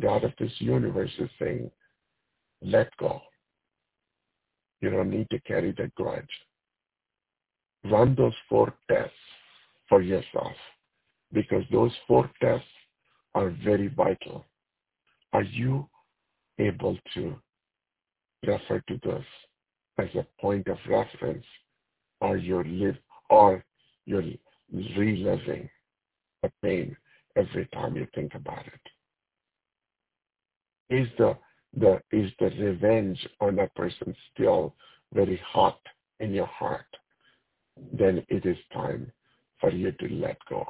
God of this universe is saying, Let go. You don't need to carry the grudge. Run those four tests for yourself because those four tests are very vital. Are you able to refer to this as a point of reference or you're live or you're reliving the pain every time you think about it? Is the the is the revenge on that person still very hot in your heart? Then it is time for you to let go.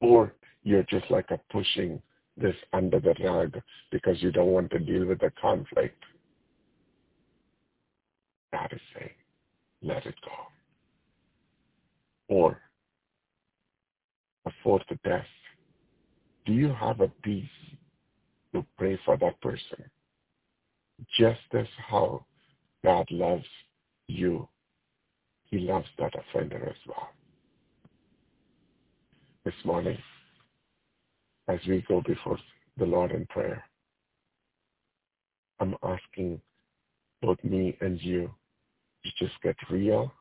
Or you're just like a pushing this under the rug because you don't want to deal with the conflict. God is saying, let it go. Or a fourth death. Do you have a peace to pray for that person? Just as how God loves you, he loves that offender as well. This morning, as we go before the Lord in prayer, I'm asking both me and you to just get real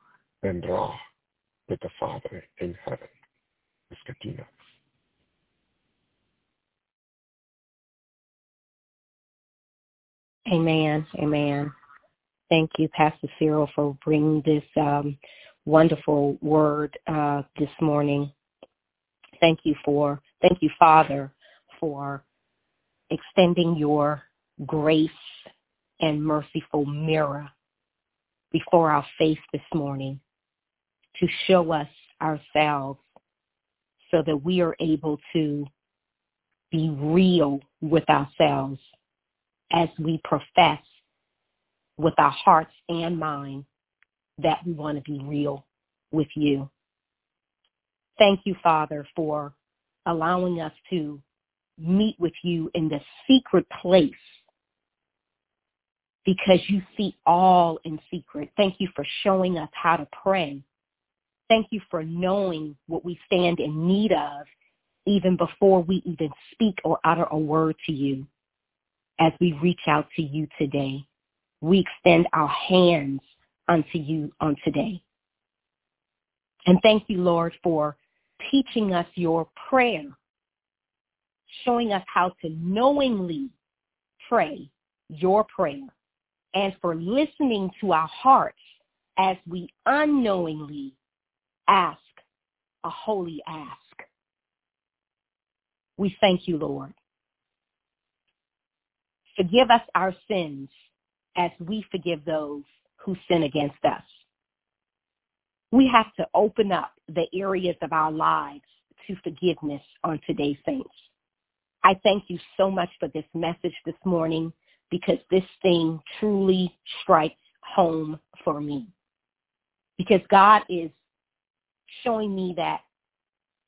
and raw with the Father in heaven. Miss Katina. Amen. Amen. Thank you, Pastor Cyril, for bringing this um, wonderful word uh, this morning. Thank you for, thank you, Father, for extending your grace and merciful mirror before our face this morning to show us ourselves so that we are able to be real with ourselves as we profess with our hearts and mind that we want to be real with you. Thank you, Father, for allowing us to meet with you in the secret place because you see all in secret. Thank you for showing us how to pray. Thank you for knowing what we stand in need of even before we even speak or utter a word to you as we reach out to you today. We extend our hands unto you on today. And thank you, Lord, for teaching us your prayer, showing us how to knowingly pray your prayer, and for listening to our hearts as we unknowingly ask a holy ask. We thank you, Lord. Forgive us our sins as we forgive those who sin against us. We have to open up the areas of our lives to forgiveness on today's saints. I thank you so much for this message this morning because this thing truly strikes home for me. Because God is showing me that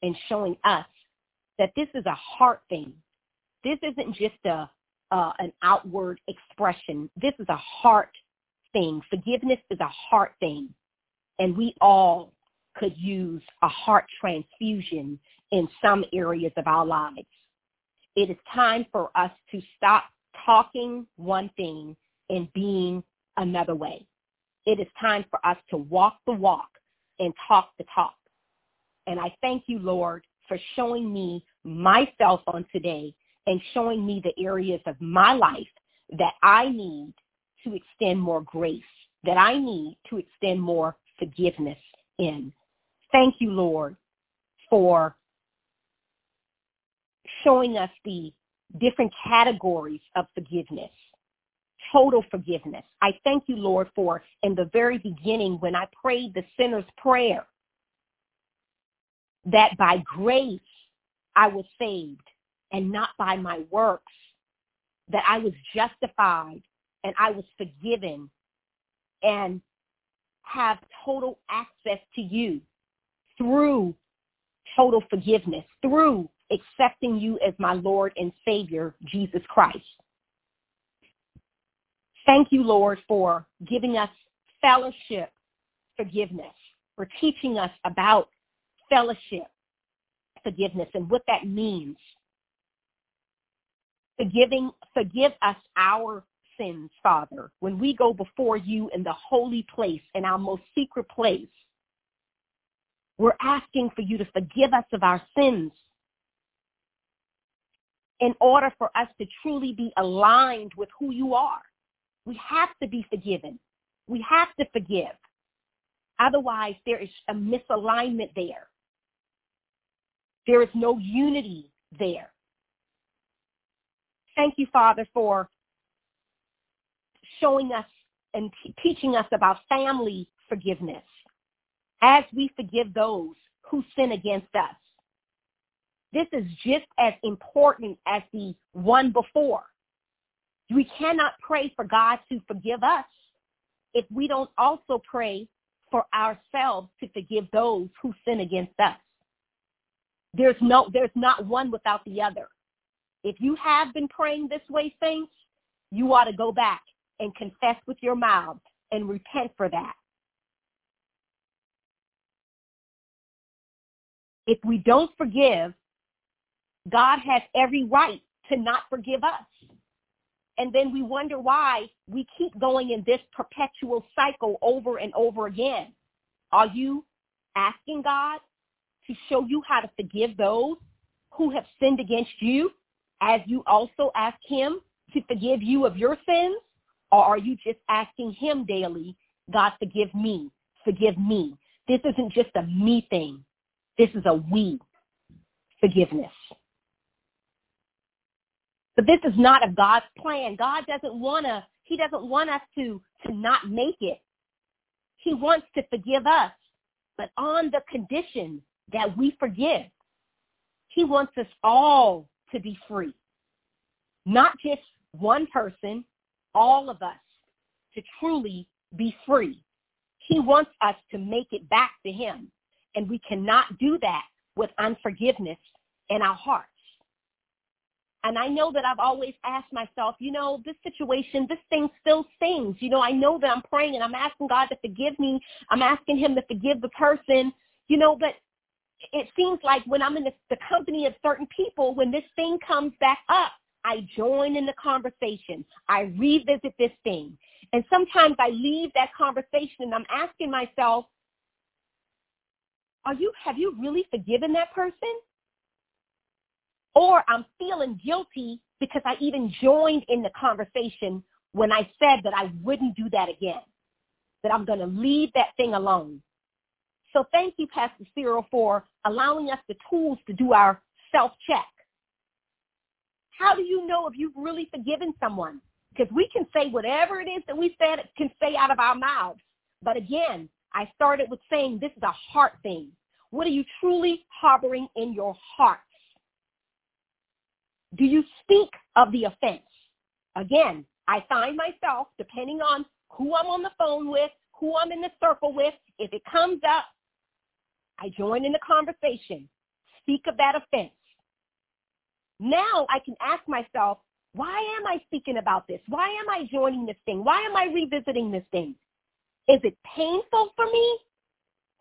and showing us that this is a heart thing. This isn't just a uh, an outward expression. This is a heart thing. Forgiveness is a heart thing. And we all could use a heart transfusion in some areas of our lives. It is time for us to stop talking one thing and being another way. It is time for us to walk the walk and talk the talk. And I thank you, Lord, for showing me myself on today and showing me the areas of my life that I need to extend more grace, that I need to extend more forgiveness in. Thank you, Lord, for showing us the different categories of forgiveness. Total forgiveness. I thank you, Lord, for in the very beginning when I prayed the sinner's prayer, that by grace I was saved and not by my works, that I was justified and I was forgiven and have total access to you through total forgiveness, through accepting you as my Lord and Savior, Jesus Christ. Thank you, Lord, for giving us fellowship forgiveness, for teaching us about fellowship forgiveness and what that means. Forgiving, forgive us our sins, Father, when we go before you in the holy place, in our most secret place. We're asking for you to forgive us of our sins in order for us to truly be aligned with who you are. We have to be forgiven. We have to forgive. Otherwise, there is a misalignment there. There is no unity there. Thank you, Father, for showing us and t- teaching us about family forgiveness as we forgive those who sin against us. This is just as important as the one before. We cannot pray for God to forgive us if we don't also pray for ourselves to forgive those who sin against us. There's no, there's not one without the other. If you have been praying this way, saints, you ought to go back and confess with your mouth and repent for that. If we don't forgive, God has every right to not forgive us. And then we wonder why we keep going in this perpetual cycle over and over again. Are you asking God to show you how to forgive those who have sinned against you as you also ask him to forgive you of your sins? Or are you just asking him daily, God, forgive me, forgive me? This isn't just a me thing. This is a we forgiveness. But this is not of God's plan. God doesn't want to, he doesn't want us to, to not make it. He wants to forgive us, but on the condition that we forgive. He wants us all to be free. Not just one person, all of us to truly be free. He wants us to make it back to him. And we cannot do that with unforgiveness in our hearts. And I know that I've always asked myself, you know, this situation, this thing still stings. You know, I know that I'm praying and I'm asking God to forgive me. I'm asking him to forgive the person, you know, but it seems like when I'm in the, the company of certain people, when this thing comes back up, I join in the conversation. I revisit this thing. And sometimes I leave that conversation and I'm asking myself, are you, have you really forgiven that person? Or I'm feeling guilty because I even joined in the conversation when I said that I wouldn't do that again, that I'm going to leave that thing alone. So thank you, Pastor Cyril, for allowing us the tools to do our self-check. How do you know if you've really forgiven someone? Because we can say whatever it is that we said can say out of our mouths. But again, I started with saying this is a heart thing. What are you truly harboring in your heart? Do you speak of the offense? Again, I find myself, depending on who I'm on the phone with, who I'm in the circle with, if it comes up, I join in the conversation, speak of that offense. Now I can ask myself, why am I speaking about this? Why am I joining this thing? Why am I revisiting this thing? Is it painful for me?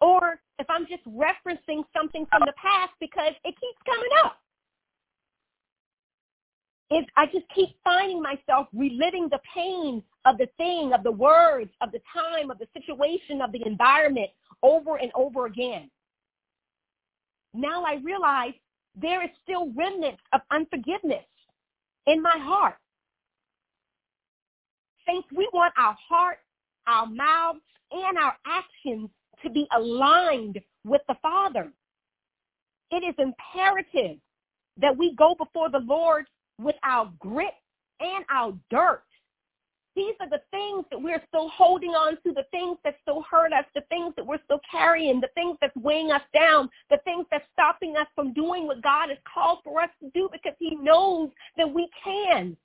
Or if I'm just referencing something from the past because it keeps coming up I just keep finding myself reliving the pain of the thing, of the words, of the time, of the situation, of the environment over and over again. Now I realize there is still remnants of unforgiveness in my heart. Saints, we want our heart, our mouths, and our actions to be aligned with the Father. It is imperative that we go before the Lord with our grit and our dirt. These are the things that we're still holding on to, the things that still hurt us, the things that we're still carrying, the things that's weighing us down, the things that's stopping us from doing what God has called for us to do because he knows that we can.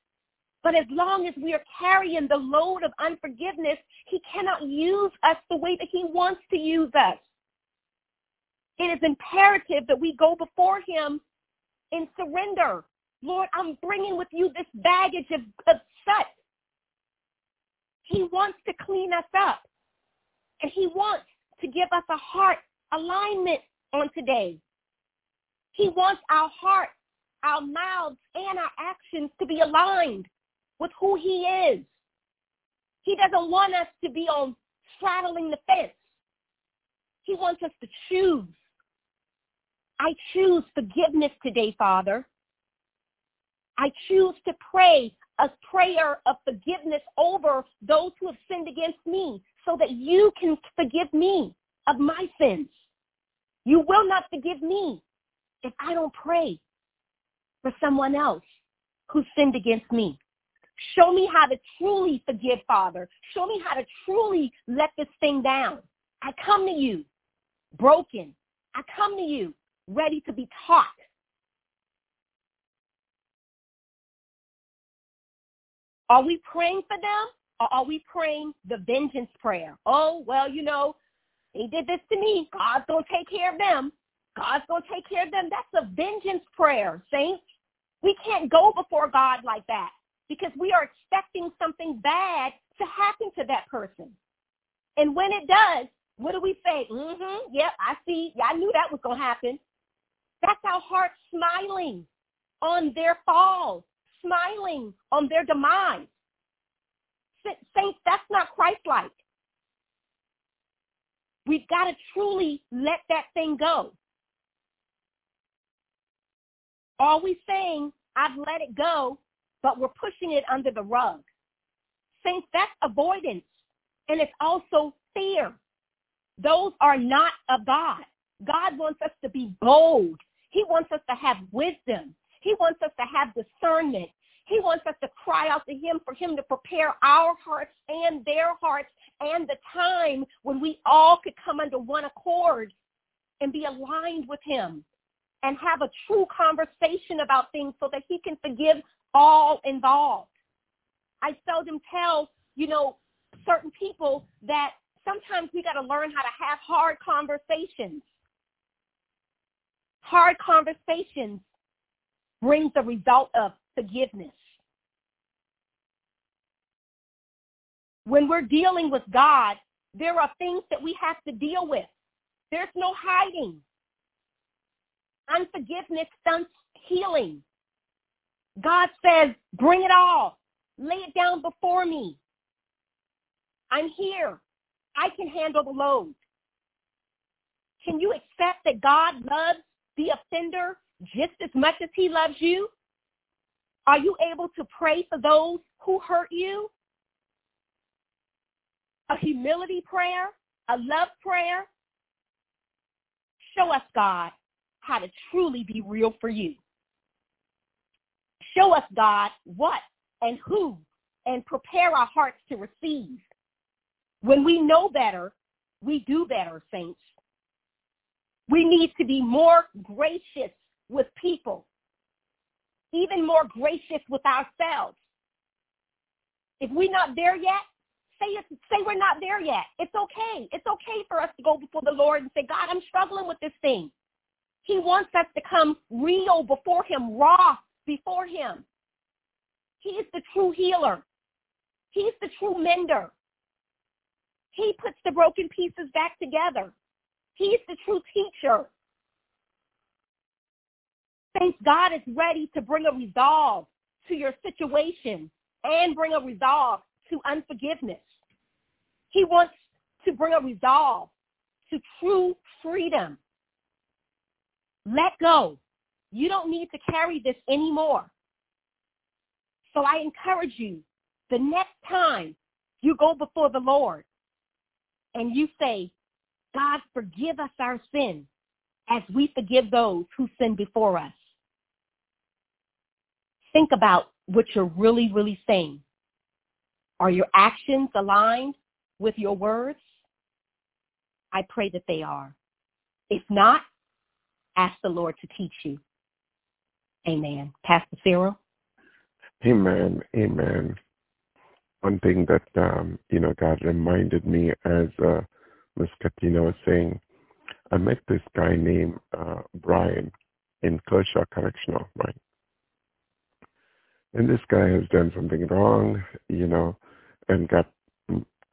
But as long as we are carrying the load of unforgiveness, he cannot use us the way that he wants to use us. It is imperative that we go before him in surrender, Lord, I'm bringing with you this baggage of, of such. He wants to clean us up. And he wants to give us a heart alignment on today. He wants our heart our mouths and our actions to be aligned with who he is. He doesn't want us to be on straddling the fence. He wants us to choose. I choose forgiveness today, Father. I choose to pray a prayer of forgiveness over those who have sinned against me so that you can forgive me of my sins. You will not forgive me if I don't pray for someone else who sinned against me. Show me how to truly forgive, Father. Show me how to truly let this thing down. I come to you broken. I come to you ready to be taught. Are we praying for them or are we praying the vengeance prayer? Oh, well, you know, they did this to me. God's going to take care of them. God's going to take care of them. That's a vengeance prayer, saints. We can't go before God like that because we are expecting something bad to happen to that person. And when it does, what do we say? Mm-hmm, yep, I see. I knew that was going to happen. That's our heart smiling on their fall, smiling on their demise. Saints, that's not Christ-like. We've got to truly let that thing go. Are we saying, I've let it go, but we're pushing it under the rug? Saints, that's avoidance. And it's also fear. Those are not of God. God wants us to be bold. He wants us to have wisdom. He wants us to have discernment. He wants us to cry out to him for him to prepare our hearts and their hearts and the time when we all could come under one accord and be aligned with him and have a true conversation about things so that he can forgive all involved. I seldom tell, you know, certain people that sometimes we got to learn how to have hard conversations. Hard conversations brings the result of forgiveness. When we're dealing with God, there are things that we have to deal with. There's no hiding. Unforgiveness stunts healing. God says, bring it all. Lay it down before me. I'm here. I can handle the load. Can you accept that God loves the offender just as much as he loves you? Are you able to pray for those who hurt you? A humility prayer, a love prayer. Show us, God, how to truly be real for you. Show us, God, what and who, and prepare our hearts to receive. When we know better, we do better, saints. We need to be more gracious with people, even more gracious with ourselves. If we're not there yet, say it, say we're not there yet. It's okay. It's okay for us to go before the Lord and say, God, I'm struggling with this thing. He wants us to come real before him, raw before him. He is the true healer. He's the true mender. He puts the broken pieces back together. He's the true teacher. God is ready to bring a resolve to your situation and bring a resolve to unforgiveness. He wants to bring a resolve to true freedom. Let go. You don't need to carry this anymore. So I encourage you, the next time you go before the Lord, and you say, God, forgive us our sin as we forgive those who sin before us. Think about what you're really, really saying. Are your actions aligned with your words? I pray that they are. If not, ask the Lord to teach you. Amen. Pastor Cyril? Amen. Amen one thing that um, you know God reminded me as uh, Miss Katina was saying, I met this guy named uh, Brian in Kershaw Correctional, right? And this guy has done something wrong, you know, and got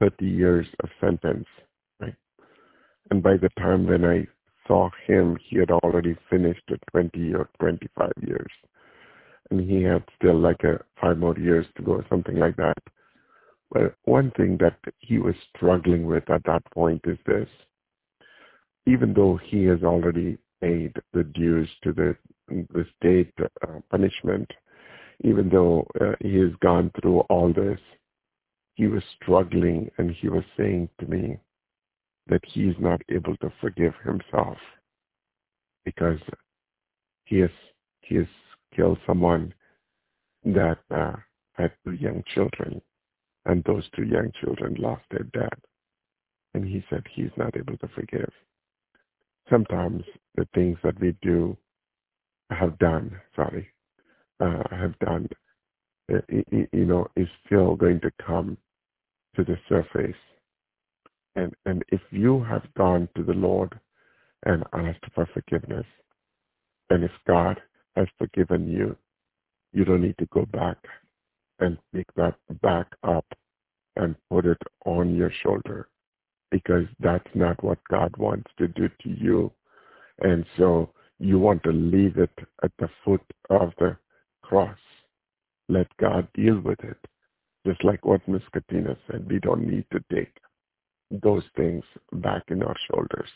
30 years of sentence, right? And by the time when I saw him, he had already finished the 20 or 25 years. and he had still like a five more years to go or something like that. But one thing that he was struggling with at that point is this. Even though he has already paid the dues to the, the state uh, punishment, even though uh, he has gone through all this, he was struggling and he was saying to me that he's not able to forgive himself because he has he has killed someone that uh, had two young children, and those two young children lost their dad. And he said he's not able to forgive. Sometimes the things that we do, have done, sorry, uh, have done, uh, you know, is still going to come to the surface. And and if you have gone to the Lord and asked for forgiveness, and if God has forgiven you, you don't need to go back and pick that back up and put it on your shoulder because that's not what God wants to do to you. And so you want to leave it at the foot of the cross. Let God deal with it. Just like what Miss Katina said, we don't need to take those things back in our shoulders.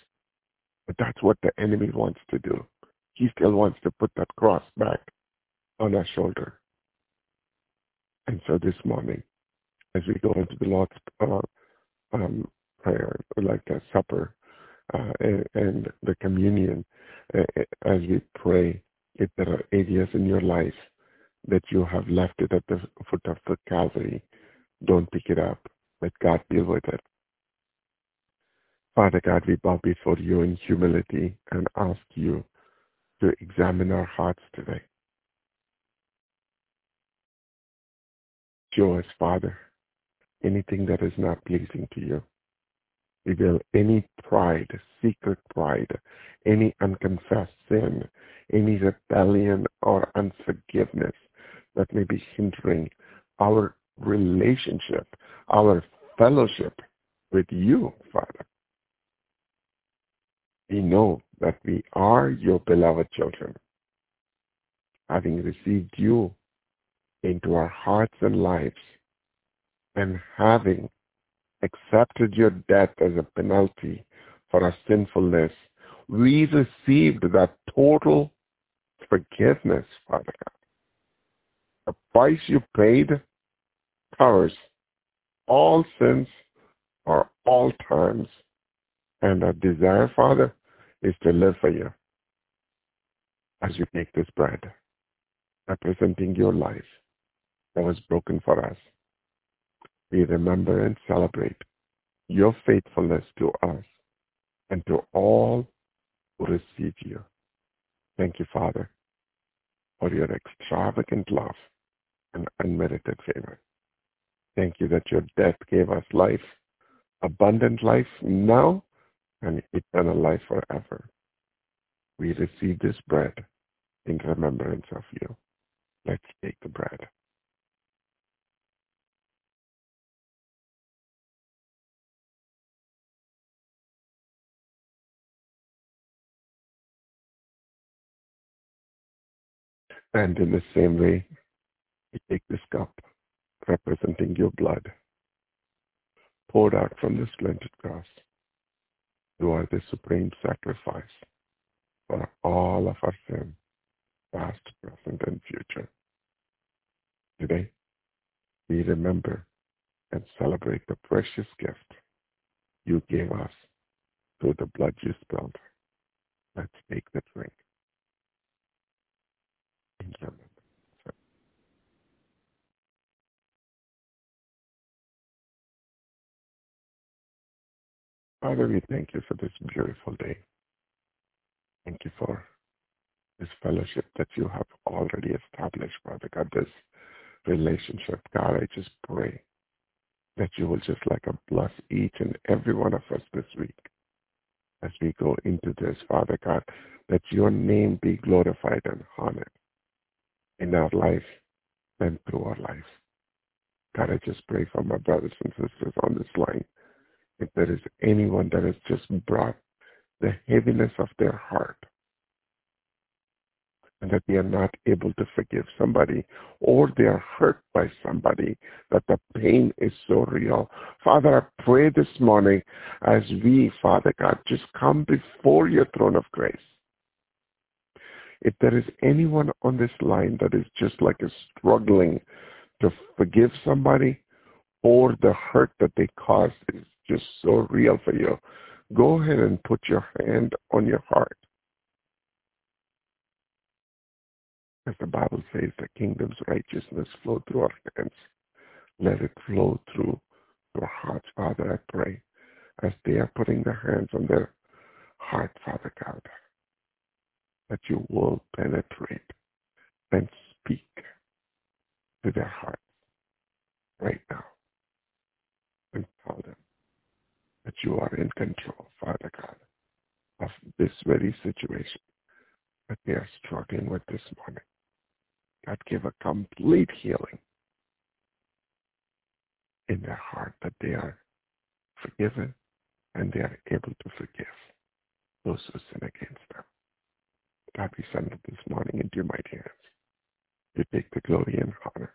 But that's what the enemy wants to do. He still wants to put that cross back on our shoulder. And so this morning, as we go into the Lord's uh, um, prayer, like the supper, uh, and, and, the communion, uh, as we pray, if there are areas in your life that you have left it at the foot of the Calvary, don't pick it up. Let God deal with it. Father God, we bow before you in humility and ask you to examine our hearts today. Show us, Father, anything that is not pleasing to you. Reveal any pride, secret pride, any unconfessed sin, any rebellion or unforgiveness that may be hindering our relationship, our fellowship with you, Father. We know that we are your beloved children, having received you into our hearts and lives, and having accepted your death as a penalty for our sinfulness, we received that total forgiveness, Father God. The price you paid covers all sins for all times. And our desire, Father, is to live for you as you take this bread, representing your life that was broken for us. We remember and celebrate your faithfulness to us and to all who receive you. Thank you, Father, for your extravagant love and unmerited favor. Thank you that your death gave us life, abundant life now and eternal life forever. We receive this bread in remembrance of you. Let's take the bread. And in the same way, we take this cup representing your blood poured out from the splendid cross. You are the supreme sacrifice for all of our sin, past, present, and future. Today, we remember and celebrate the precious gift you gave us through the blood you spilled. Let's take the drink. Father, we thank you for this beautiful day. Thank you for this fellowship that you have already established, Father God, this relationship. God, I just pray that you will just like a bless each and every one of us this week as we go into this, Father God, that your name be glorified and honored in our life and through our life. God, I just pray for my brothers and sisters on this line if there is anyone that has just brought the heaviness of their heart and that they are not able to forgive somebody or they are hurt by somebody, that the pain is so real. Father, I pray this morning as we, Father God, just come before your throne of grace. If there is anyone on this line that is just like a struggling to forgive somebody or the hurt that they caused is just so real for you, go ahead and put your hand on your heart. As the Bible says, the kingdom's righteousness flow through our hands. Let it flow through your hearts, Father, I pray, as they are putting their hands on their heart, Father God, that you will penetrate and speak to their hearts right now. And tell them that you are in control, Father God, of this very situation that they are struggling with this morning. God give a complete healing in their heart that they are forgiven and they are able to forgive those who sin against them. God, we send it this morning into your mighty hands. You take the glory and honor.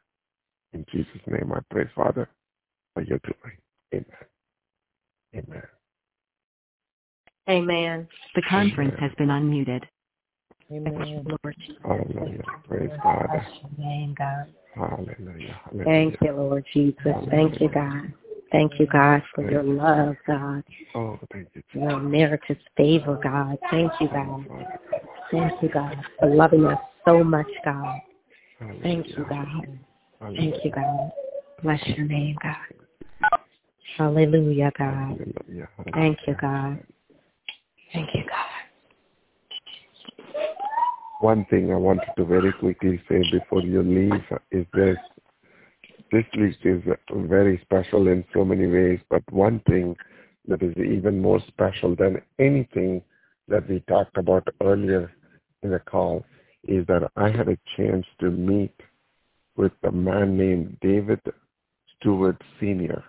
In Jesus' name I pray, Father, for your glory. Amen. Amen. Amen. The conference has been unmuted. Amen. Lord Jesus. Hallelujah. Praise God. Bless your name, God. Hallelujah. Hallelujah. Thank you, Lord Jesus. Thank you, God. Thank you, God, for your love, God. Oh, thank you, Jesus. Your merited favor, God. Thank you, God. Thank you, God, for loving us so much, God. Hallelujah. Thank you, God. Hallelujah. Thank you, God. Bless your name, God. Hallelujah, God. Hallelujah. Thank you, God. Thank you, God. One thing I wanted to very quickly say before you leave is this. This week is very special in so many ways, but one thing that is even more special than anything that we talked about earlier in the call is that I had a chance to meet with a man named David Stewart Sr.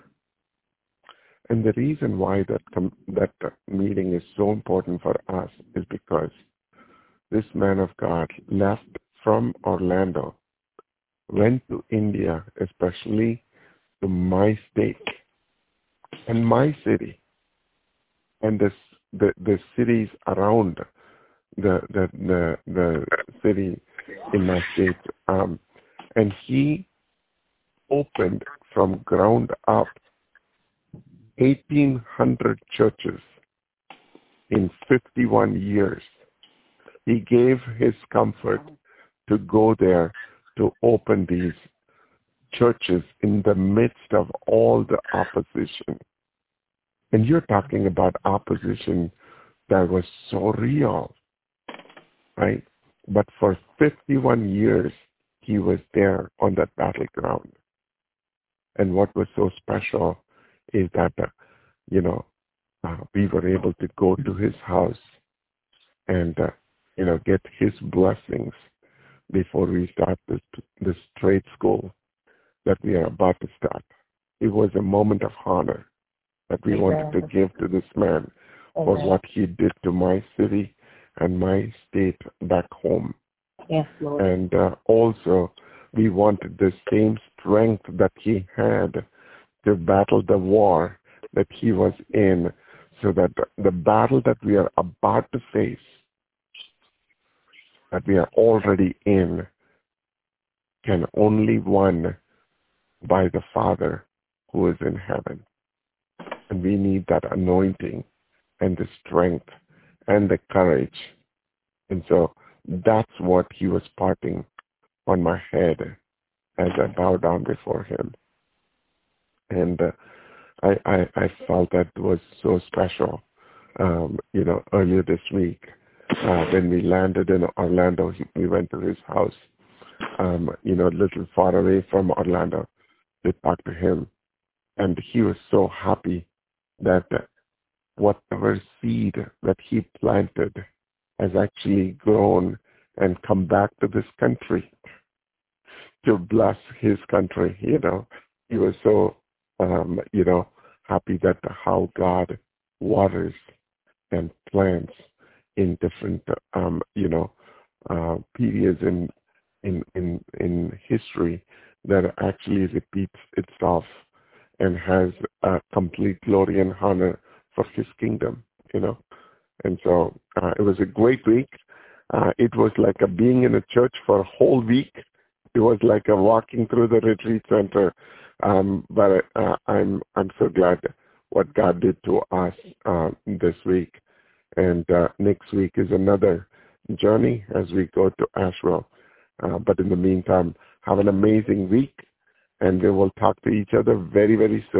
And the reason why that com- that meeting is so important for us is because this man of God left from Orlando, went to India, especially to my state and my city, and the the, the cities around the the the, the city in my state, um, and he opened from ground up 1,800 churches in 51 years. He gave his comfort to go there to open these churches in the midst of all the opposition. And you're talking about opposition that was so real, right? But for 51 years, he was there on that battleground. And what was so special is that, uh, you know, uh, we were able to go to his house and, uh, you know, get his blessings before we start this, this trade school that we are about to start. It was a moment of honor that we wanted to give to this man for Amen. what he did to my city and my state back home. Yes, Lord. And uh, also, we wanted the same strength that he had to battle the war that he was in so that the battle that we are about to face, that we are already in, can only won by the Father who is in heaven. And we need that anointing and the strength and the courage. And so that's what he was parting on my head as I bow down before him. And uh, I, I, I felt that was so special. Um, you know, earlier this week, uh, when we landed in Orlando, he, we went to his house, um, you know, a little far away from Orlando to talk to him. And he was so happy that whatever seed that he planted has actually grown and come back to this country to bless his country. You know, he was so, um, you know, happy that how God waters and plants in different, um, you know, uh, periods in in in in history that actually repeats itself and has a complete glory and honor for His kingdom. You know, and so uh, it was a great week. Uh, it was like a being in a church for a whole week. It was like a walking through the retreat center. Um, but uh, I'm I'm so glad what God did to us uh, this week. And uh, next week is another journey as we go to Asheville. Uh, but in the meantime, have an amazing week, and we will talk to each other very, very soon.